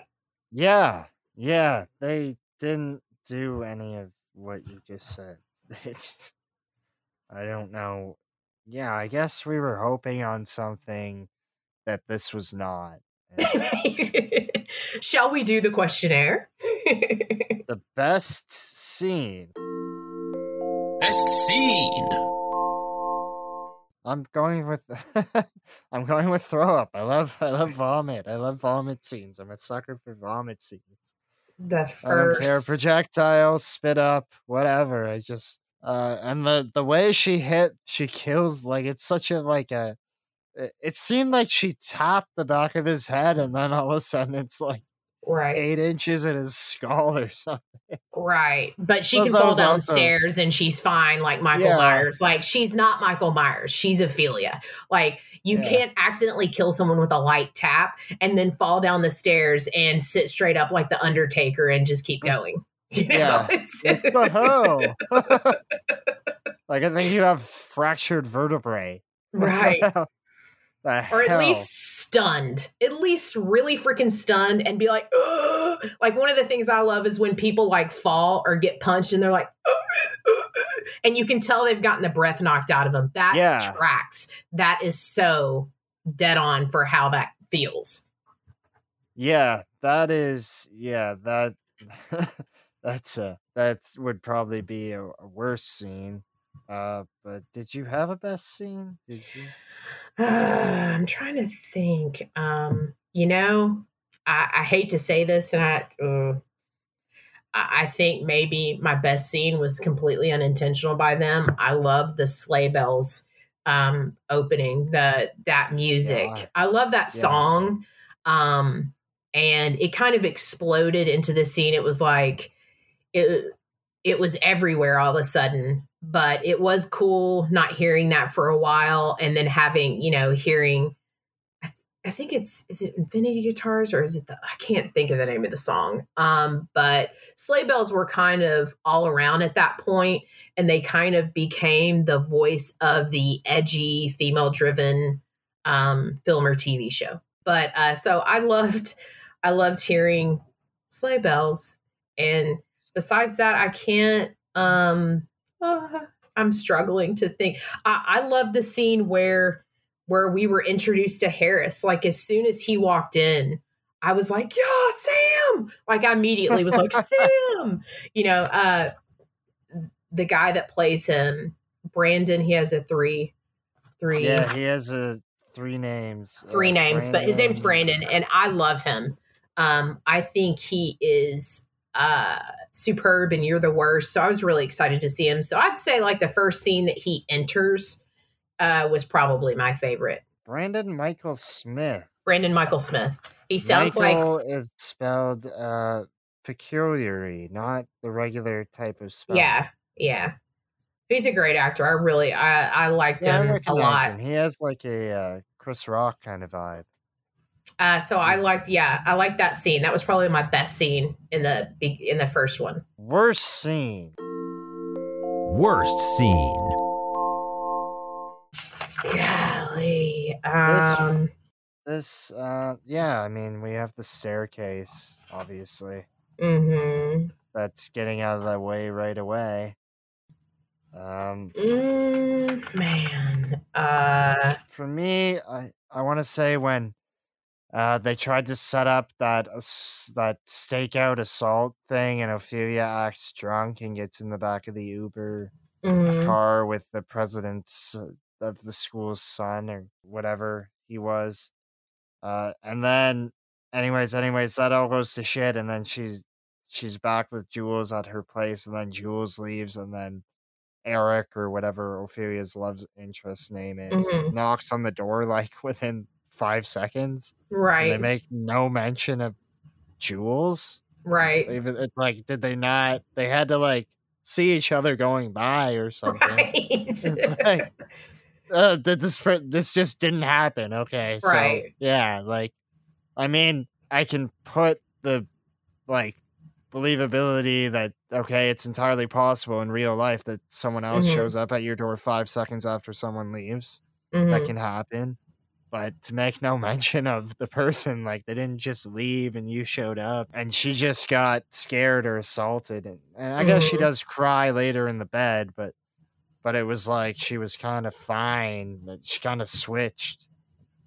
[SPEAKER 1] Yeah. Yeah, they didn't do any of what you just said. (laughs) I don't know. Yeah, I guess we were hoping on something that this was not. (laughs)
[SPEAKER 2] Shall we do the questionnaire?
[SPEAKER 1] the best scene.
[SPEAKER 11] best scene.
[SPEAKER 1] I'm going with (laughs) I'm going with throw up. I love I love vomit. I love vomit scenes. I'm a sucker for vomit scenes.
[SPEAKER 2] The
[SPEAKER 1] I don't care
[SPEAKER 2] first
[SPEAKER 1] projectiles, spit up, whatever. I just uh and the the way she hit, she kills like it's such a like a it, it seemed like she tapped the back of his head and then all of a sudden it's like
[SPEAKER 2] right
[SPEAKER 1] eight inches in his skull or (laughs) something.
[SPEAKER 2] right but she can fall downstairs and she's fine like michael
[SPEAKER 1] Yeah.
[SPEAKER 2] myers like she's not michael myers she's ophelia like you
[SPEAKER 1] Yeah.
[SPEAKER 2] can't accidentally kill someone with a light tap and then fall down the stairs and sit straight up like the undertaker and just keep going (laughs) you know?
[SPEAKER 1] Yeah. What (laughs) the hell? (laughs) like I think you have fractured vertebrae.
[SPEAKER 2] Right or at least stunned at least really freaking stunned and be like "Ugh." like one of the things i love is when people like fall or get punched and they're like and you can tell they've gotten the breath knocked out of them that
[SPEAKER 1] Yeah.
[SPEAKER 2] tracks that is so dead on for how that feels
[SPEAKER 1] Yeah, that is yeah, that that's a that's would probably be a, a worse scene. Uh but did you have a best scene? Did you? (sighs)
[SPEAKER 2] i'm trying to think um you know i, I hate to say this and i uh, I I think maybe my best scene was completely unintentional by them. I love the sleigh bells um opening the that music.
[SPEAKER 1] Yeah.
[SPEAKER 2] I love that
[SPEAKER 1] Yeah.
[SPEAKER 2] song. Um and it kind of exploded into the scene. It was like it it was everywhere all of a sudden, but it was cool not hearing that for a while and then having, you know, hearing I, th- I think it's is it Infinity Guitars or is it the I can't think of the name of the song. Um, but sleigh bells were kind of all around at that point, and they kind of became the voice of the edgy female driven um film or TV show. But uh so I loved I loved hearing sleigh bells and besides that I can't um uh, (sighs) I'm struggling to think. I, I love the scene where where we were introduced to Harris. Like as soon as he walked in, I was like, "Yeah, Sam!" Like I immediately was like, (laughs) "Sam!" You know, uh, the guy that plays him, Brandon. He has a three, three,
[SPEAKER 1] Yeah, he has a three names.
[SPEAKER 2] three
[SPEAKER 1] uh,
[SPEAKER 2] names, but his name's Brandon, and I love him. Um, I think he is uh superb and you're the worst. So I was really excited to see him. So I'd say like the first scene that he enters uh was probably my favorite.
[SPEAKER 1] Brandon Mychal Smith.
[SPEAKER 2] Brandon Mychal Smith. He sounds
[SPEAKER 1] Michael
[SPEAKER 2] like
[SPEAKER 1] is spelled uh peculiarly, not the regular type of spell.
[SPEAKER 2] yeah, yeah. He's a great actor. I really I I liked
[SPEAKER 1] Yeah,
[SPEAKER 2] him a lot.
[SPEAKER 1] him. He has like a uh, Chris Rock kind of vibe.
[SPEAKER 2] Uh, so I liked yeah, I liked that scene. That was probably my best scene in the be- in the first one.
[SPEAKER 1] Worst scene.
[SPEAKER 10] Worst scene.
[SPEAKER 2] Golly. Um
[SPEAKER 1] This, uh, yeah, I mean, we have the staircase, obviously.
[SPEAKER 2] Mm-hmm.
[SPEAKER 1] That's getting out of the way right away. Um,
[SPEAKER 2] Mm, man. Uh
[SPEAKER 1] for me, I I want to say when uh they tried to set up that ass- that stakeout assault thing, and Ophelia acts drunk and gets in the back of the Uber
[SPEAKER 2] mhm.
[SPEAKER 1] car with the president's uh, of the school's son or whatever he was. Uh, and then, anyways, anyways, that all goes to shit, and then she's she's back with Jules at her place, and then Jules leaves, and then Eric or whatever Ophelia's love interest name is
[SPEAKER 2] Mhm.
[SPEAKER 1] knocks on the door like (laughs) within five seconds. and they make no mention of Jules.
[SPEAKER 2] Right.
[SPEAKER 1] Even it's like, did they not? They had to like see each other going by or (laughs) something.
[SPEAKER 2] Right. (laughs)
[SPEAKER 1] Like, uh, this this just didn't happen. Okay, so
[SPEAKER 2] Right.
[SPEAKER 1] yeah, like, I mean, I can put the like believability that okay, it's entirely possible in real life that someone else
[SPEAKER 2] Mhm.
[SPEAKER 1] shows up at your door five seconds after someone leaves.
[SPEAKER 2] Mhm.
[SPEAKER 1] That can happen. But to make no (laughs) mention of the person, like they didn't just leave and you showed up and she just got scared or assaulted. And, and I guess she
[SPEAKER 2] Mhm.
[SPEAKER 1] does cry later in the bed, but but it was like she was kind of fine. that She kind of switched.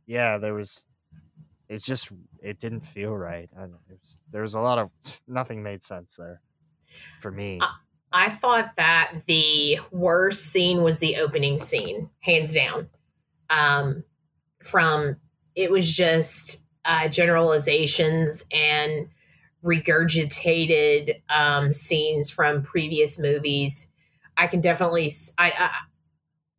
[SPEAKER 1] Yeah, there was. It just it didn't feel right. I know, it was, there was a lot of (laughs) nothing made sense there for me.
[SPEAKER 2] I- I thought that the worst scene was the opening scene, hands down. Um, from it was just uh, generalizations and regurgitated um, scenes from previous movies. I can definitely, I,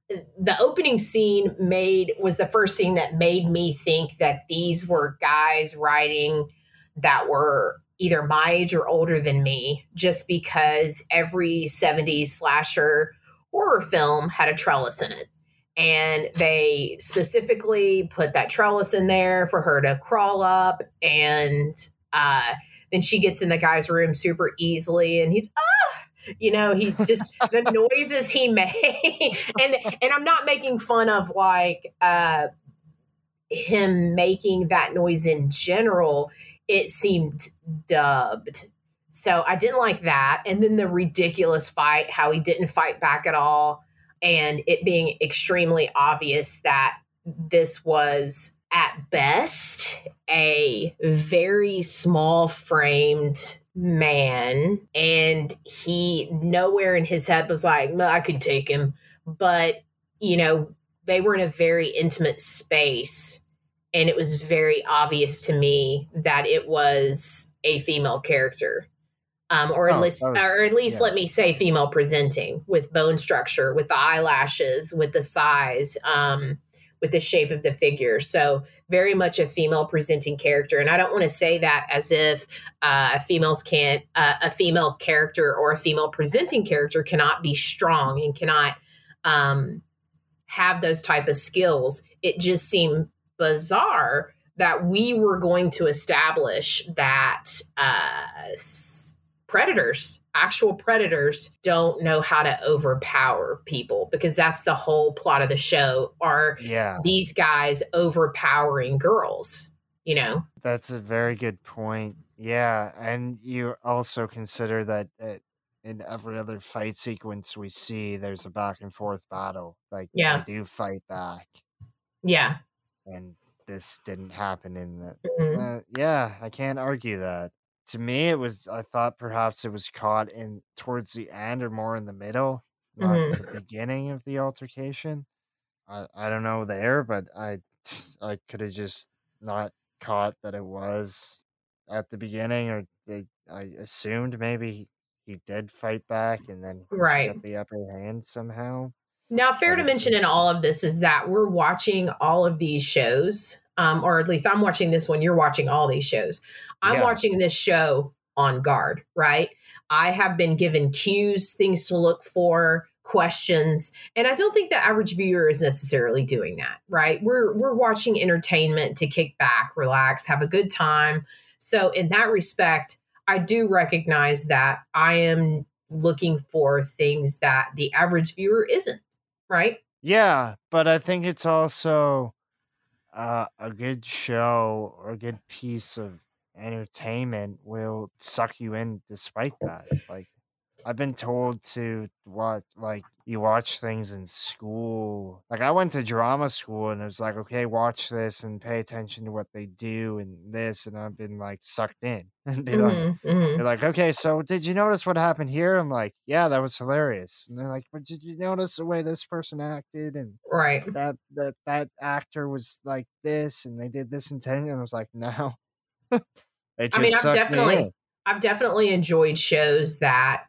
[SPEAKER 2] I, the opening scene made was the first scene that made me think that these were guys writing that were either my age or older than me, just because every 70s slasher horror film had a trellis in it. And they specifically put that trellis in there for her to crawl up. And uh, then she gets in the guy's room super easily, and he's, ah, you know, he just (laughs) the noises he made. (laughs) and and I'm not making fun of like uh him making that noise in general it seemed dubbed. So I didn't like that. And then the ridiculous fight, how he didn't fight back at all, and it being extremely obvious that this was at best a very small framed man. And he nowhere in his head was like i could take him. But you know they were in a very intimate space. And it was very obvious to me that it was a female character um, or at
[SPEAKER 1] Oh,
[SPEAKER 2] least
[SPEAKER 1] was-
[SPEAKER 2] or at least
[SPEAKER 1] yeah.
[SPEAKER 2] let me say female presenting with bone structure with the eyelashes with the size um, with the shape of the figure. So very much a female presenting character. And i don't want to say that as if uh, females can't uh, a female character or a female presenting character cannot be strong and cannot um, have those type of skills. It just seemed bizarre that we were going to establish that uh, predators, actual predators, don't know how to overpower people because that's the whole plot of the show. Are
[SPEAKER 1] Yeah,
[SPEAKER 2] these guys overpowering girls? You know?
[SPEAKER 1] that's a very good point. Yeah, and you also consider that uh, in every other fight sequence we see, there's a back and forth battle. Like
[SPEAKER 2] Yeah.
[SPEAKER 1] they do fight back,
[SPEAKER 2] Yeah.
[SPEAKER 1] and this didn't happen in the.
[SPEAKER 2] Mhm.
[SPEAKER 1] Uh, yeah, I can't argue that. To me, it was. I thought perhaps it was caught in towards the end or more in the middle, not
[SPEAKER 2] Mhm.
[SPEAKER 1] the beginning of the altercation. I I don't know there, but I (sighs) I could have just not caught that it was at the beginning, or they, I assumed maybe he, he did fight back and then
[SPEAKER 2] Right.
[SPEAKER 1] got the upper hand somehow.
[SPEAKER 2] Now, fair to mention in all of this is that we're watching all of these shows, um, or at least I'm watching this one. You're watching all these shows. I'm
[SPEAKER 1] Yeah.
[SPEAKER 2] watching this show on guard, right? I have been given cues, things to look for, questions, and I don't think the average viewer is necessarily doing that, right? We're we're watching entertainment to kick back, relax, have a good time. So, in that respect, I do recognize that I am looking for things that the average viewer isn't right?
[SPEAKER 1] Yeah, but I think it's also uh, a good show or a good piece of entertainment will suck you in despite that. Like I've been told to watch like you watch things in school. Like I went to drama school and it was like, okay, watch this and pay attention to what they do and this and I've been like sucked in (laughs) and be like
[SPEAKER 2] Mhm, mhm.
[SPEAKER 1] they're like, okay, so did you notice what happened here? I'm like, yeah, that was hilarious. And they're like, but did you notice the way this person acted and
[SPEAKER 2] Right.
[SPEAKER 1] that that that actor was like this and they did this intention? And I was like, no. (laughs)
[SPEAKER 2] I mean, I've
[SPEAKER 1] sucked me
[SPEAKER 2] definitely. I've definitely enjoyed shows that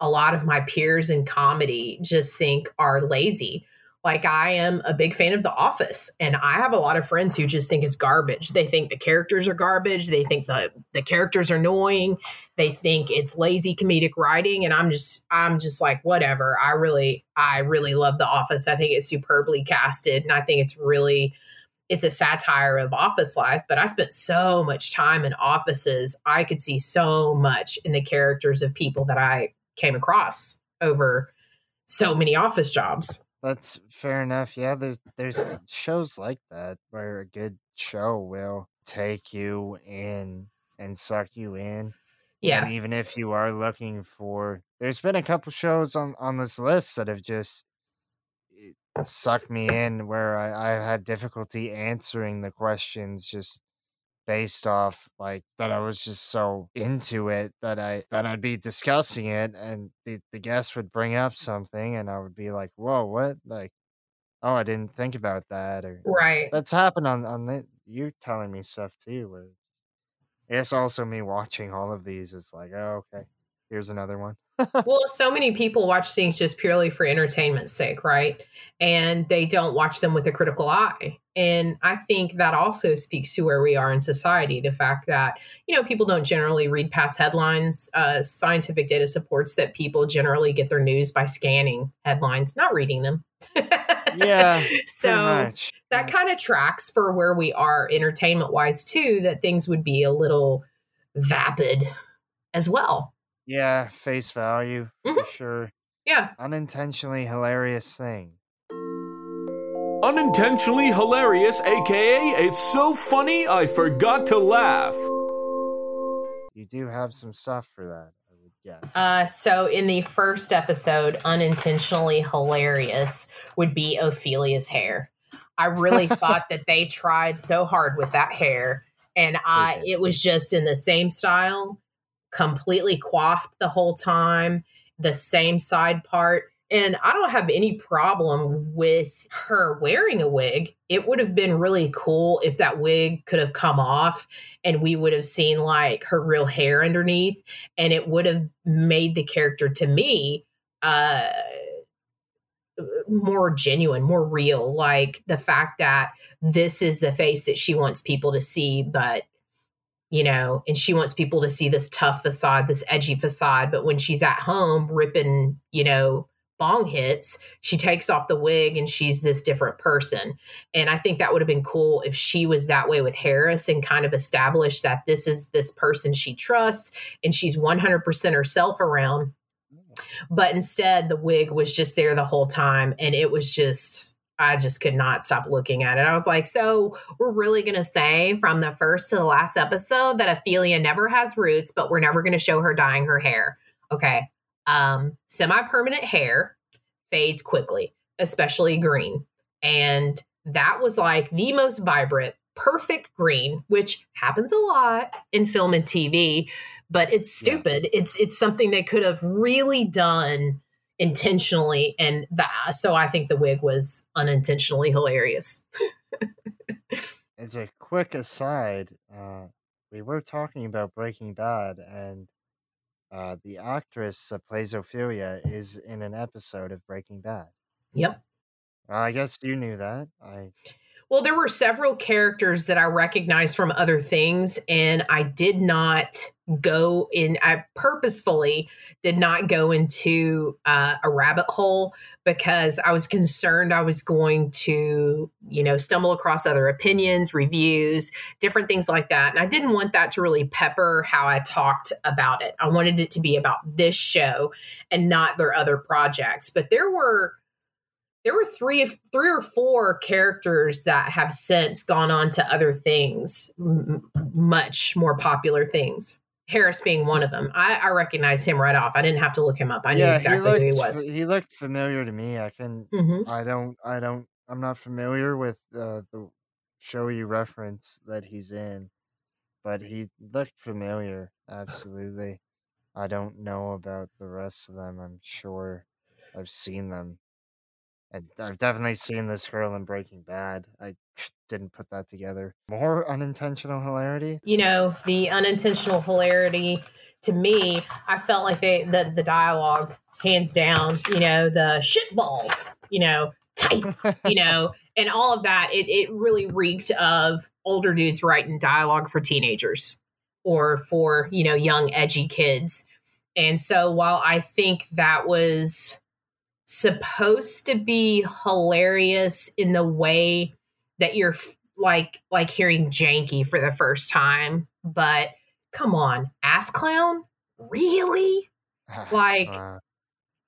[SPEAKER 2] a lot of my peers in comedy just think are lazy. Like I am a big fan of The Office, and I have a lot of friends who just think it's garbage. They think the characters are garbage. They think the the characters are annoying. They think it's lazy comedic writing, and I'm just I'm just like whatever. I really I really love The Office. I think it's superbly casted, and I think it's really it's a satire of office life, but I spent so much time in offices. I could see so much in the characters of people that I came across over so many office jobs.
[SPEAKER 1] That's fair enough. Yeah, there's there's shows like that where a good show will take you in and suck you in.
[SPEAKER 2] Yeah.
[SPEAKER 1] And even if you are looking for there's been a couple shows on on this list that have just eh, sucked me in where I, I had difficulty answering the questions just based off like that I was just so into it that I that I'd be discussing it and the, the guest would bring up something and I would be like, Whoa, what? Like, oh I didn't think about that or
[SPEAKER 2] Right.
[SPEAKER 1] that's happened on on the, you telling me stuff too where it's also me watching all of these. It's like, oh okay, here's another one. (laughs)
[SPEAKER 2] well, so many people watch things just purely for entertainment's sake, right? And they don't watch them with a critical eye. And I think that also speaks to where we are in society. The fact that, you know, people don't generally read past headlines. Uh, scientific data supports that people generally get their news by scanning headlines, not reading them. (laughs)
[SPEAKER 1] Yeah.
[SPEAKER 2] so
[SPEAKER 1] much.
[SPEAKER 2] that kind of tracks for where we are entertainment wise, too, that things would be a little vapid as well.
[SPEAKER 1] Yeah, face value for sure.
[SPEAKER 2] Yeah.
[SPEAKER 1] Unintentionally hilarious thing.
[SPEAKER 7] Unintentionally hilarious, aka it's so funny I forgot to laugh.
[SPEAKER 1] You do have some stuff for that, I would guess.
[SPEAKER 2] Uh, so in the first episode, unintentionally hilarious would be Ophelia's hair. I really thought that they tried so hard with that hair, and I it was just in the same style, completely coiffed the whole time, the same side part. And I don't have any problem with her wearing a wig. It would have been really cool if that wig could have come off and we would have seen like her real hair underneath and it would have made the character to me uh more genuine, more real. Like the fact that this is the face that she wants people to see, but you know, and she wants people to see this tough facade, this edgy facade. But when she's at home ripping, you know, bong hits, she takes off the wig and she's this different person. And I think that would have been cool if she was that way with Harris and kind of established that this is this person she trusts and she's 100% herself around. Mm. But instead, the wig was just there the whole time. And it was just, I just could not stop looking at it. I was like, so we're really going to say from the first to the last episode that Ophelia never has roots, but we're never going to show her dyeing her hair. Okay. Um, Semi permanent hair fades quickly, especially green. And that was like the most vibrant, perfect green, which happens a lot in film and TV, but it's stupid. It's it's something they could have really done intentionally and that, so I think the wig was unintentionally hilarious. (laughs)
[SPEAKER 1] As a quick aside, uh, we were talking about Breaking Bad, and uh, the actress that plays Ophelia is in an episode of Breaking Bad.
[SPEAKER 2] Yep.
[SPEAKER 1] Well, I guess you knew that. I
[SPEAKER 2] Well, there were several characters that I recognized from other things, and I did not go in. I purposefully did not go into uh, a rabbit hole because I was concerned I was going to, you know, stumble across other opinions, reviews, different things like that. And I didn't want that to really pepper how I talked about it. I wanted it to be about this show and not their other projects. But there were there were three three or four characters that have since gone on to other things m- much more popular things harris being one of them I, I recognized him right off i didn't have to look him up i knew exactly
[SPEAKER 1] he looked,
[SPEAKER 2] who he was
[SPEAKER 1] He looked familiar to me. I can.
[SPEAKER 2] Mhm.
[SPEAKER 1] I don't. I don't. I'm not familiar with uh, the show you reference that he's in, but he looked familiar. Absolutely. I don't know about the rest of them. I'm sure I've seen them. And I've definitely seen this girl in Breaking Bad. I didn't put that together. More unintentional hilarity.
[SPEAKER 2] you know the unintentional hilarity to me i felt like they the, the dialogue hands down you know the shit balls you know tight you (laughs) know and all of that it, it really reeked of older dudes writing dialogue for teenagers or for you know young edgy kids and so while i think that was supposed to be hilarious in the way that you're f- like like hearing janky for the first time but come on ass clown? Really? Like
[SPEAKER 1] Uh,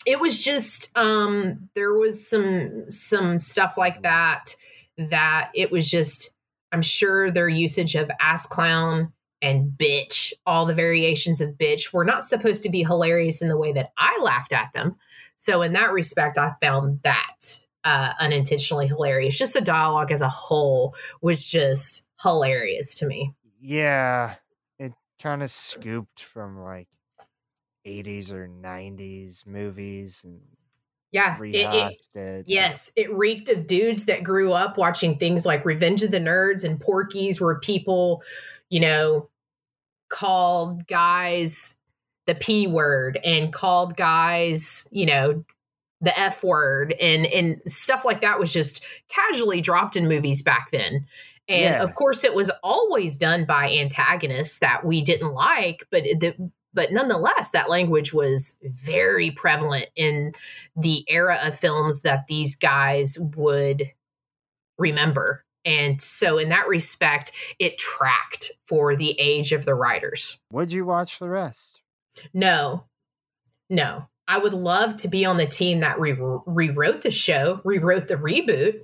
[SPEAKER 2] it was just um there was some some stuff like that that it was just i'm sure their usage of ass clown and bitch all the variations of bitch were not supposed to be hilarious in the way that i laughed at them so in that respect i found that uh unintentionally hilarious just the dialogue as a whole was just hilarious to me
[SPEAKER 1] Yeah, it kind of scooped from like 80s or 90s movies and
[SPEAKER 2] Yeah, it, it,
[SPEAKER 1] it.
[SPEAKER 2] yes, it reeked of dudes that grew up watching things like Revenge of the Nerds and Porky's, where people, you know, called guys the p word and called guys, you know, the f word and and stuff like that was just casually dropped in movies back then. And
[SPEAKER 1] Yeah.
[SPEAKER 2] of course, it was always done by antagonists that we didn't like, but the, but nonetheless, that language was very prevalent in the era of films that these guys would remember. And so, in that respect, it tracked for the age of the writers.
[SPEAKER 1] Would you watch the rest?
[SPEAKER 2] No, no. I would love to be on the team that re- rewrote the show, rewrote the reboot.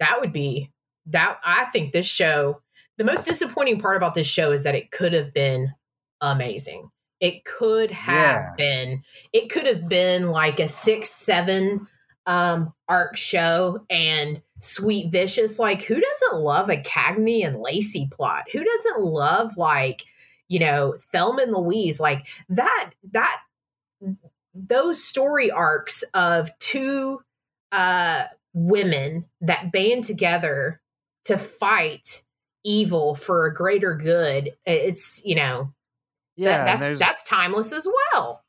[SPEAKER 2] That would be that. I think this show, the most disappointing part about this show is that it could have been amazing. It could have
[SPEAKER 1] Yeah.
[SPEAKER 2] been, it could have been like a six, seven um arc show and sweet vicious like who doesn't love a cagney and lacey plot who doesn't love like you know thelma and louise like that that those story arcs of two uh women that band together to fight evil for a greater good it's you know
[SPEAKER 1] Yeah,
[SPEAKER 2] that, that's that's timeless as well.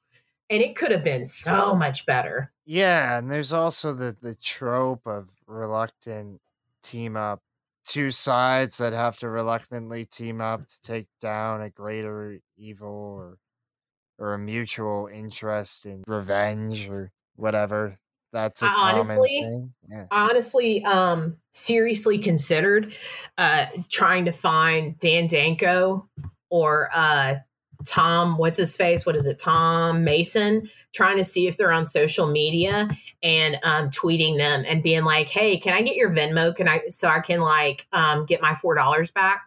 [SPEAKER 2] And it could have been so much better.
[SPEAKER 1] Yeah, and there's also the the trope of reluctant team up, two sides that have to reluctantly team up to take down a greater evil or or a mutual interest in revenge or whatever. That's a
[SPEAKER 2] I honestly-
[SPEAKER 1] Yeah.
[SPEAKER 2] honestly um seriously considered uh trying to find Dan Danko or uh Tom what's his face what is it Tom Mason trying to see if they're on social media and um tweeting them and being like hey can I get your Venmo? Can I so I can like um get my four dollars back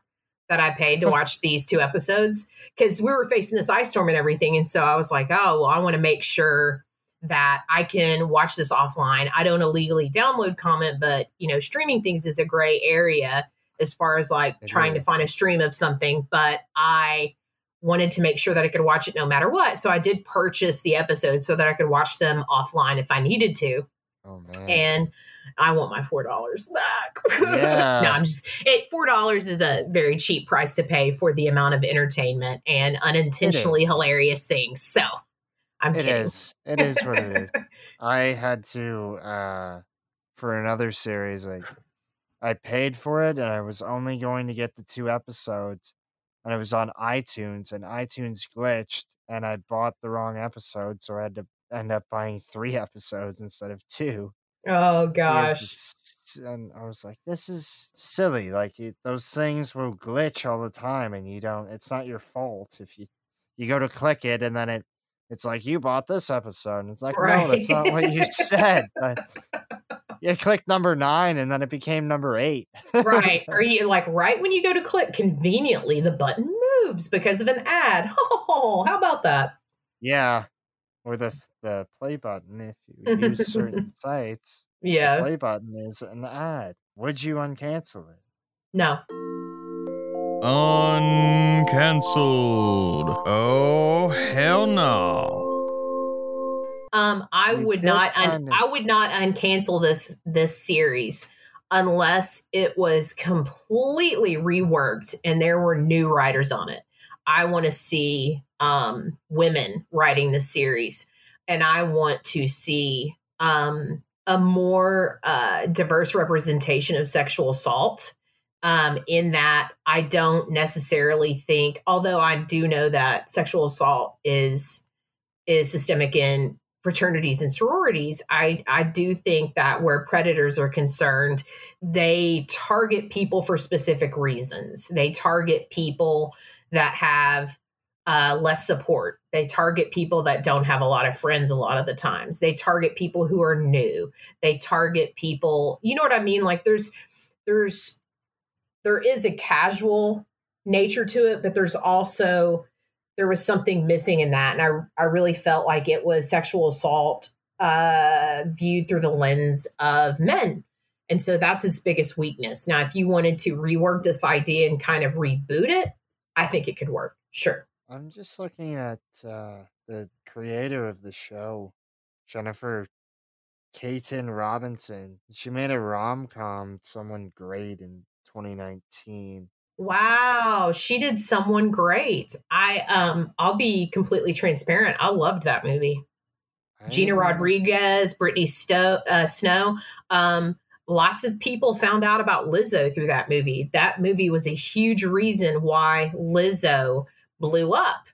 [SPEAKER 2] that I paid to (laughs) watch these two episodes? Because we were facing this ice storm and everything and so I was like oh well I want to make sure that I can watch this offline. I don't illegally download comment, but you know, streaming things is a gray area as far as like trying to find a stream of something, but I wanted to make sure that I could watch it no matter what. So I did purchase the episodes so that I could watch them offline if I needed to.
[SPEAKER 1] Oh man.
[SPEAKER 2] And I want my four dollars back. (laughs)
[SPEAKER 1] Yeah.
[SPEAKER 2] no, I'm just it four dollars is a very cheap price to pay for the amount of entertainment and unintentionally hilarious things. So I'm
[SPEAKER 1] It
[SPEAKER 2] kidding.
[SPEAKER 1] is. It is what it is. (laughs) I had to uh for another series like I paid for it and I was only going to get the two episodes and it was on iTunes and iTunes glitched and I bought the wrong episode so I had to end up buying 3 (laughs) episodes instead of 2.
[SPEAKER 2] Oh gosh.
[SPEAKER 1] And I was like this is silly like it, those things will glitch all the time and you don't it's not your fault if you you go to click it and then it it's like you bought this episode and it's like no that's not what you said but (laughs) (laughs) you clicked number nine and then it became number eight (laughs)
[SPEAKER 2] right. Are you like right when you go to click conveniently the button moves because of an ad? (laughs) Oh, how about that?
[SPEAKER 1] yeah or the the play button if you use certain sites the
[SPEAKER 2] Yeah.
[SPEAKER 1] play button is an ad would you uncancel it
[SPEAKER 2] No.
[SPEAKER 9] Uncancelled. Oh, hell no.
[SPEAKER 2] Um, I
[SPEAKER 1] You
[SPEAKER 2] would not. Un- I would not uncancel this this series unless it was completely reworked and there were new writers on it. I want to see um, women writing the series, and I want to see um, a more uh, diverse representation of sexual assault. Um, in that, I don't necessarily think, although I do know that sexual assault is is systemic in fraternities and sororities, I, I do think that where predators are concerned, they target people for specific reasons. They target people that have uh, less support. They target people that don't have a lot of friends a lot of the times. They target people who are new. They target people, you know what I mean? Like there's there's there is a casual nature to it, but there's also there was something missing in that and i i really felt like it was sexual assault uh viewed through the lens of men and so that's its biggest weakness now if you wanted to rework this idea and kind of reboot it I think it could work. Sure.
[SPEAKER 1] I'm just looking at uh, the creator of the show, Jennifer Kaytin Robinson. She made a rom com, Someone Great, in 2019.
[SPEAKER 2] Wow, she did someone great. I um I'll be completely transparent. I loved that movie.
[SPEAKER 1] I
[SPEAKER 2] Gina
[SPEAKER 1] know-
[SPEAKER 2] Rodriguez, Brittany Sto- uh, Snow. Um, lots of people found out about Lizzo through that movie. That movie was a huge reason why Lizzo blew up.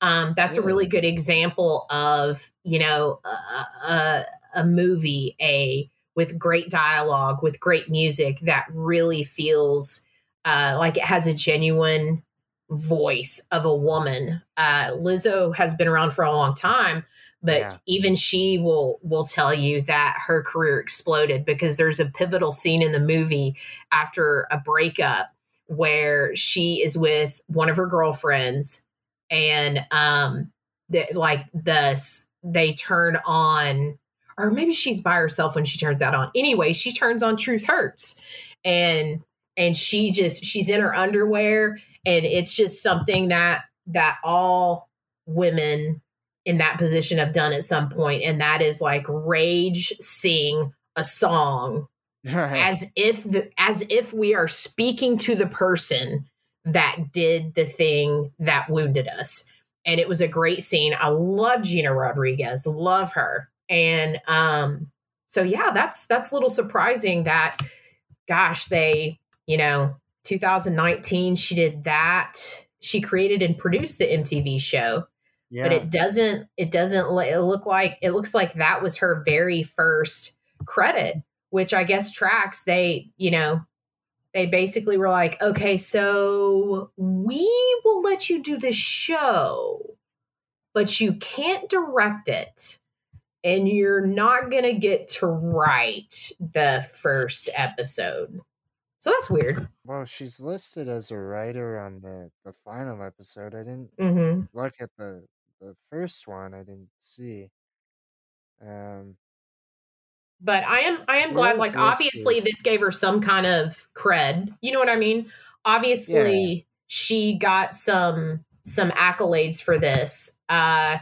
[SPEAKER 2] Um, that's a really good example of you know a, a, a movie a with great dialogue with great music that really feels uh, like it has a genuine voice of a woman. Uh, Lizzo has been around for a long time, but
[SPEAKER 1] Yeah.
[SPEAKER 2] even she will will tell you that her career exploded because there's a pivotal scene in the movie after a breakup where she is with one of her girlfriends and um the, like the they turn on or maybe she's by herself when she turns out on anyway she turns on truth hurts and and she just she's in her underwear and it's just something that that all women in that position have done at some point and that is like rage sing a song as if the as if we are speaking to the person that did the thing that wounded us. And it was a great scene. I love gina rodriguez. Love her. And um so yeah that's that's a little surprising that gosh they you know 2019 she did that. She created and produced the mtv show
[SPEAKER 1] yeah.
[SPEAKER 2] but it doesn't it doesn't it look like it looks like that was her very first credit which i guess tracks. They you know they basically were like okay so we will let you do the show but you can't direct it and you're not going to get to write the first episode so that's weird
[SPEAKER 1] Well, she's listed as a writer on the, the final episode. I didn't
[SPEAKER 2] hmm
[SPEAKER 1] look at the the first one. I didn't see. Um,
[SPEAKER 2] but I am I am glad. Like
[SPEAKER 1] this
[SPEAKER 2] obviously, this gave her some kind of cred. You know what I mean? Obviously, she got some some accolades for this, uh,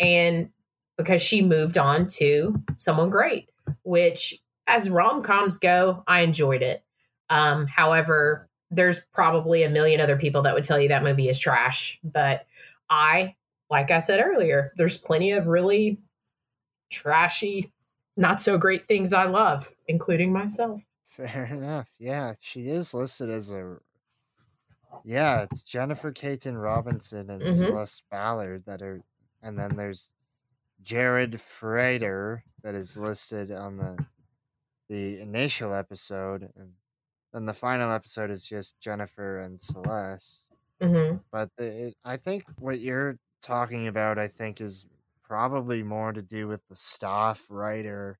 [SPEAKER 2] and because she moved on to someone great, which as rom coms go, I enjoyed it. Um, however, there's probably a million other people that would tell you that movie is trash, but I, like I said earlier, there's plenty of really trashy not so great things I love, including myself.
[SPEAKER 1] fair enough. Yeah, she is listed as a. Yeah, it's Jennifer Kaytin Robinson and
[SPEAKER 2] Mhm.
[SPEAKER 1] Celeste Ballard that are, and then there's Jared Frieder that is listed on the the initial episode, and then the final episode is just Jennifer and Celeste.
[SPEAKER 2] hmm
[SPEAKER 1] But the, it, I think what you're talking about, I think, is probably more to do with the staff writer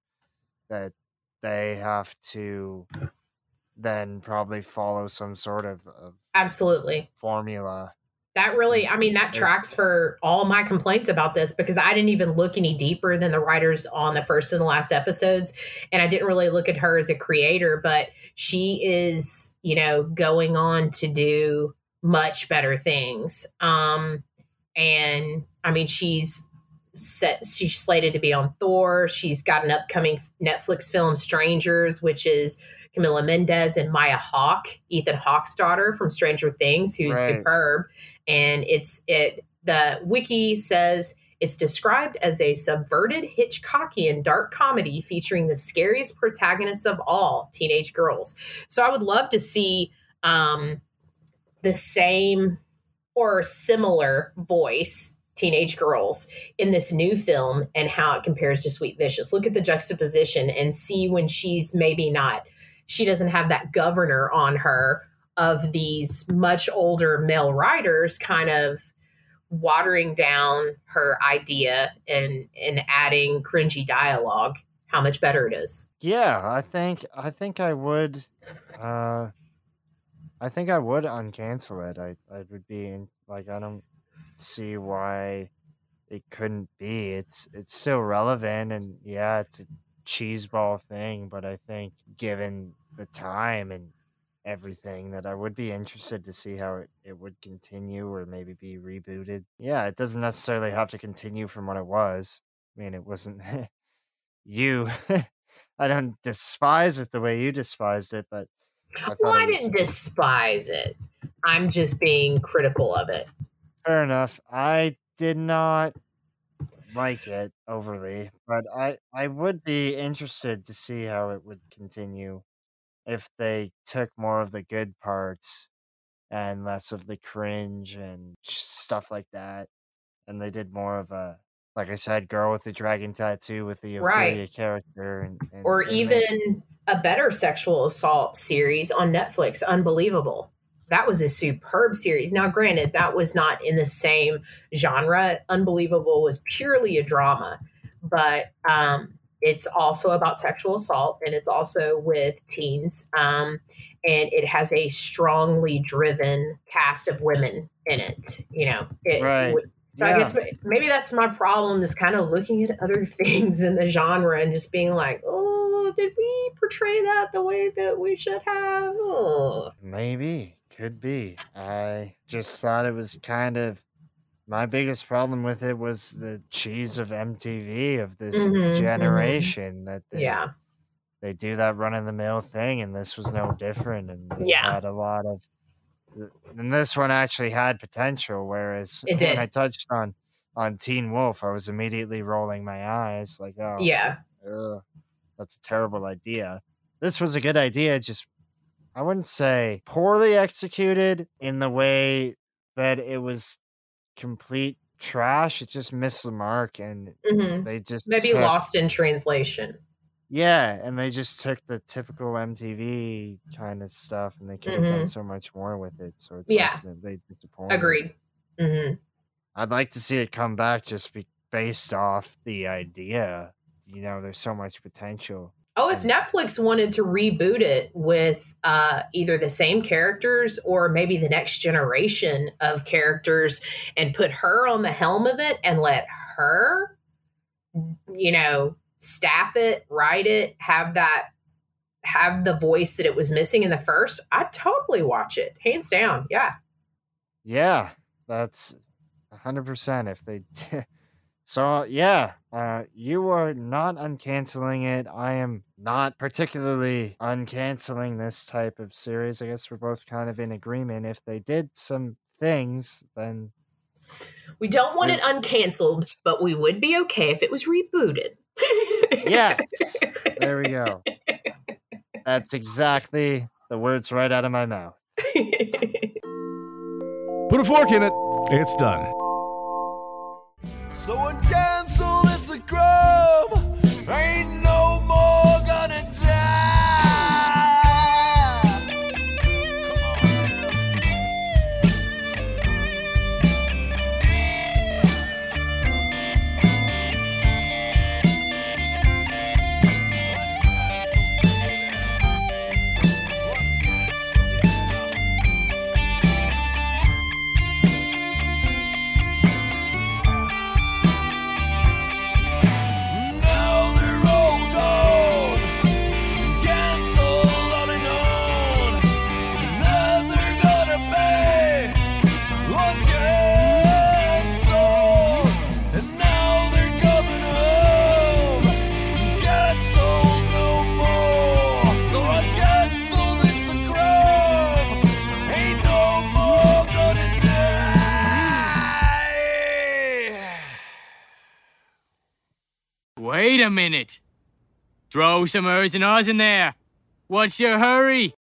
[SPEAKER 1] that they have to (laughs) then probably follow some sort of, of
[SPEAKER 2] Absolutely.
[SPEAKER 1] formula.
[SPEAKER 2] That really, I mean, that tracks for all my complaints about this because I didn't even look any deeper than the writers on the first and the last episodes. And I didn't really look at her as a creator, but she is, you know, going on to do much better things. Um, and I mean, she's set, she's slated to be on Thor. She's got an upcoming Netflix film, Strangers, which is Camila Mendes and Maya Hawke, Ethan Hawke's daughter from Stranger Things, who's
[SPEAKER 1] Right.
[SPEAKER 2] superb. And it's it the wiki says it's described as a subverted Hitchcockian dark comedy featuring the scariest protagonists of all, teenage girls. So I would love to see um, the same or similar voice teenage girls in this new film and how it compares to Sweet Vicious. Look at the juxtaposition and see when she's maybe not she doesn't have that governor on her of these much older male writers kind of watering down her idea and and adding cringy dialogue how much better it is
[SPEAKER 1] Yeah, I think I think I would. Uh, I think I would uncancel it. I I would be in, like I don't see why it couldn't be. It's it's still relevant and yeah, it's a cheeseball thing, but I think given the time and everything that I would be interested to see how it, it would continue or maybe be rebooted. Yeah, it doesn't necessarily have to continue from what it was. I mean, it wasn't (laughs) you. (laughs) I don't despise it the way you despised it, but I
[SPEAKER 2] well, I didn't despise it. I'm just being critical of it.
[SPEAKER 1] fair enough. I did not like it overly, but I I would be interested to see how it would continue if they took more of the good parts and less of the cringe and stuff like that, and they did more of a like I said, girl with the dragon tattoo with the
[SPEAKER 2] Right.
[SPEAKER 1] Ophelia character, and, and
[SPEAKER 2] Or
[SPEAKER 1] and
[SPEAKER 2] even a better sexual assault series on Netflix, Unbelievable. That was a superb series. Now, granted, that was not in the same genre. Unbelievable was purely a drama, but um, it's also about sexual assault and it's also with teens. Um, and it has a strongly driven cast of women in it. You know, it,
[SPEAKER 1] Right.
[SPEAKER 2] So I guess maybe that's my problem is kind of looking at other (laughs) things in the genre and just being like, oh, did we portray that the way that we should have? Oh.
[SPEAKER 1] Maybe. Could be. I just thought it was kind of my biggest problem with it was the cheese of MTV of this
[SPEAKER 2] Mhm, mhm.
[SPEAKER 1] generation that they,
[SPEAKER 2] Yeah.
[SPEAKER 1] they do that run of the mill thing and this was no different and
[SPEAKER 2] Yeah.
[SPEAKER 1] had a lot of and this one actually had potential whereas
[SPEAKER 2] It
[SPEAKER 1] when
[SPEAKER 2] did.
[SPEAKER 1] I touched on on Teen Wolf I was immediately rolling my eyes like oh
[SPEAKER 2] Yeah.
[SPEAKER 1] Ugh, that's a terrible idea. This was a good idea, just I wouldn't say poorly executed in the way that it was complete trash. It just missed the mark, and
[SPEAKER 2] Mhm.
[SPEAKER 1] they just
[SPEAKER 2] Maybe
[SPEAKER 1] took-
[SPEAKER 2] lost in translation.
[SPEAKER 1] Yeah, and they just took the typical MTV kind of stuff, and they could have done
[SPEAKER 2] Mhm.
[SPEAKER 1] so much more with it. So it's
[SPEAKER 2] Yeah.
[SPEAKER 1] they disappointing.
[SPEAKER 2] Agreed. hmm
[SPEAKER 1] I'd like to see it come back just be based off the idea. You know, there's so much potential.
[SPEAKER 2] Oh, if Netflix wanted to reboot it with uh, either the same characters or maybe the next generation of characters and put her on the helm of it and let her, you know, staff it, write it, have that, have the voice that it was missing in the first, I'd totally watch it, hands down. Yeah.
[SPEAKER 1] Yeah, that's a hundred percent. If they, (laughs) d- so yeah, uh, you are not uncanceling it. I am not particularly uncanceling this type of series. I guess we're both kind of in agreement. If they did some things, then
[SPEAKER 2] We don't want it
[SPEAKER 1] Yeah.
[SPEAKER 2] uncanceled, but we would be okay if it was rebooted.
[SPEAKER 1] yes, there we go. (laughs) That's exactly the words right out of my mouth. (laughs)
[SPEAKER 8] Put a fork in it. It's done.
[SPEAKER 3] So uncancel,
[SPEAKER 11] Wait a minute. Throw some ers and ahs in there. What's your hurry?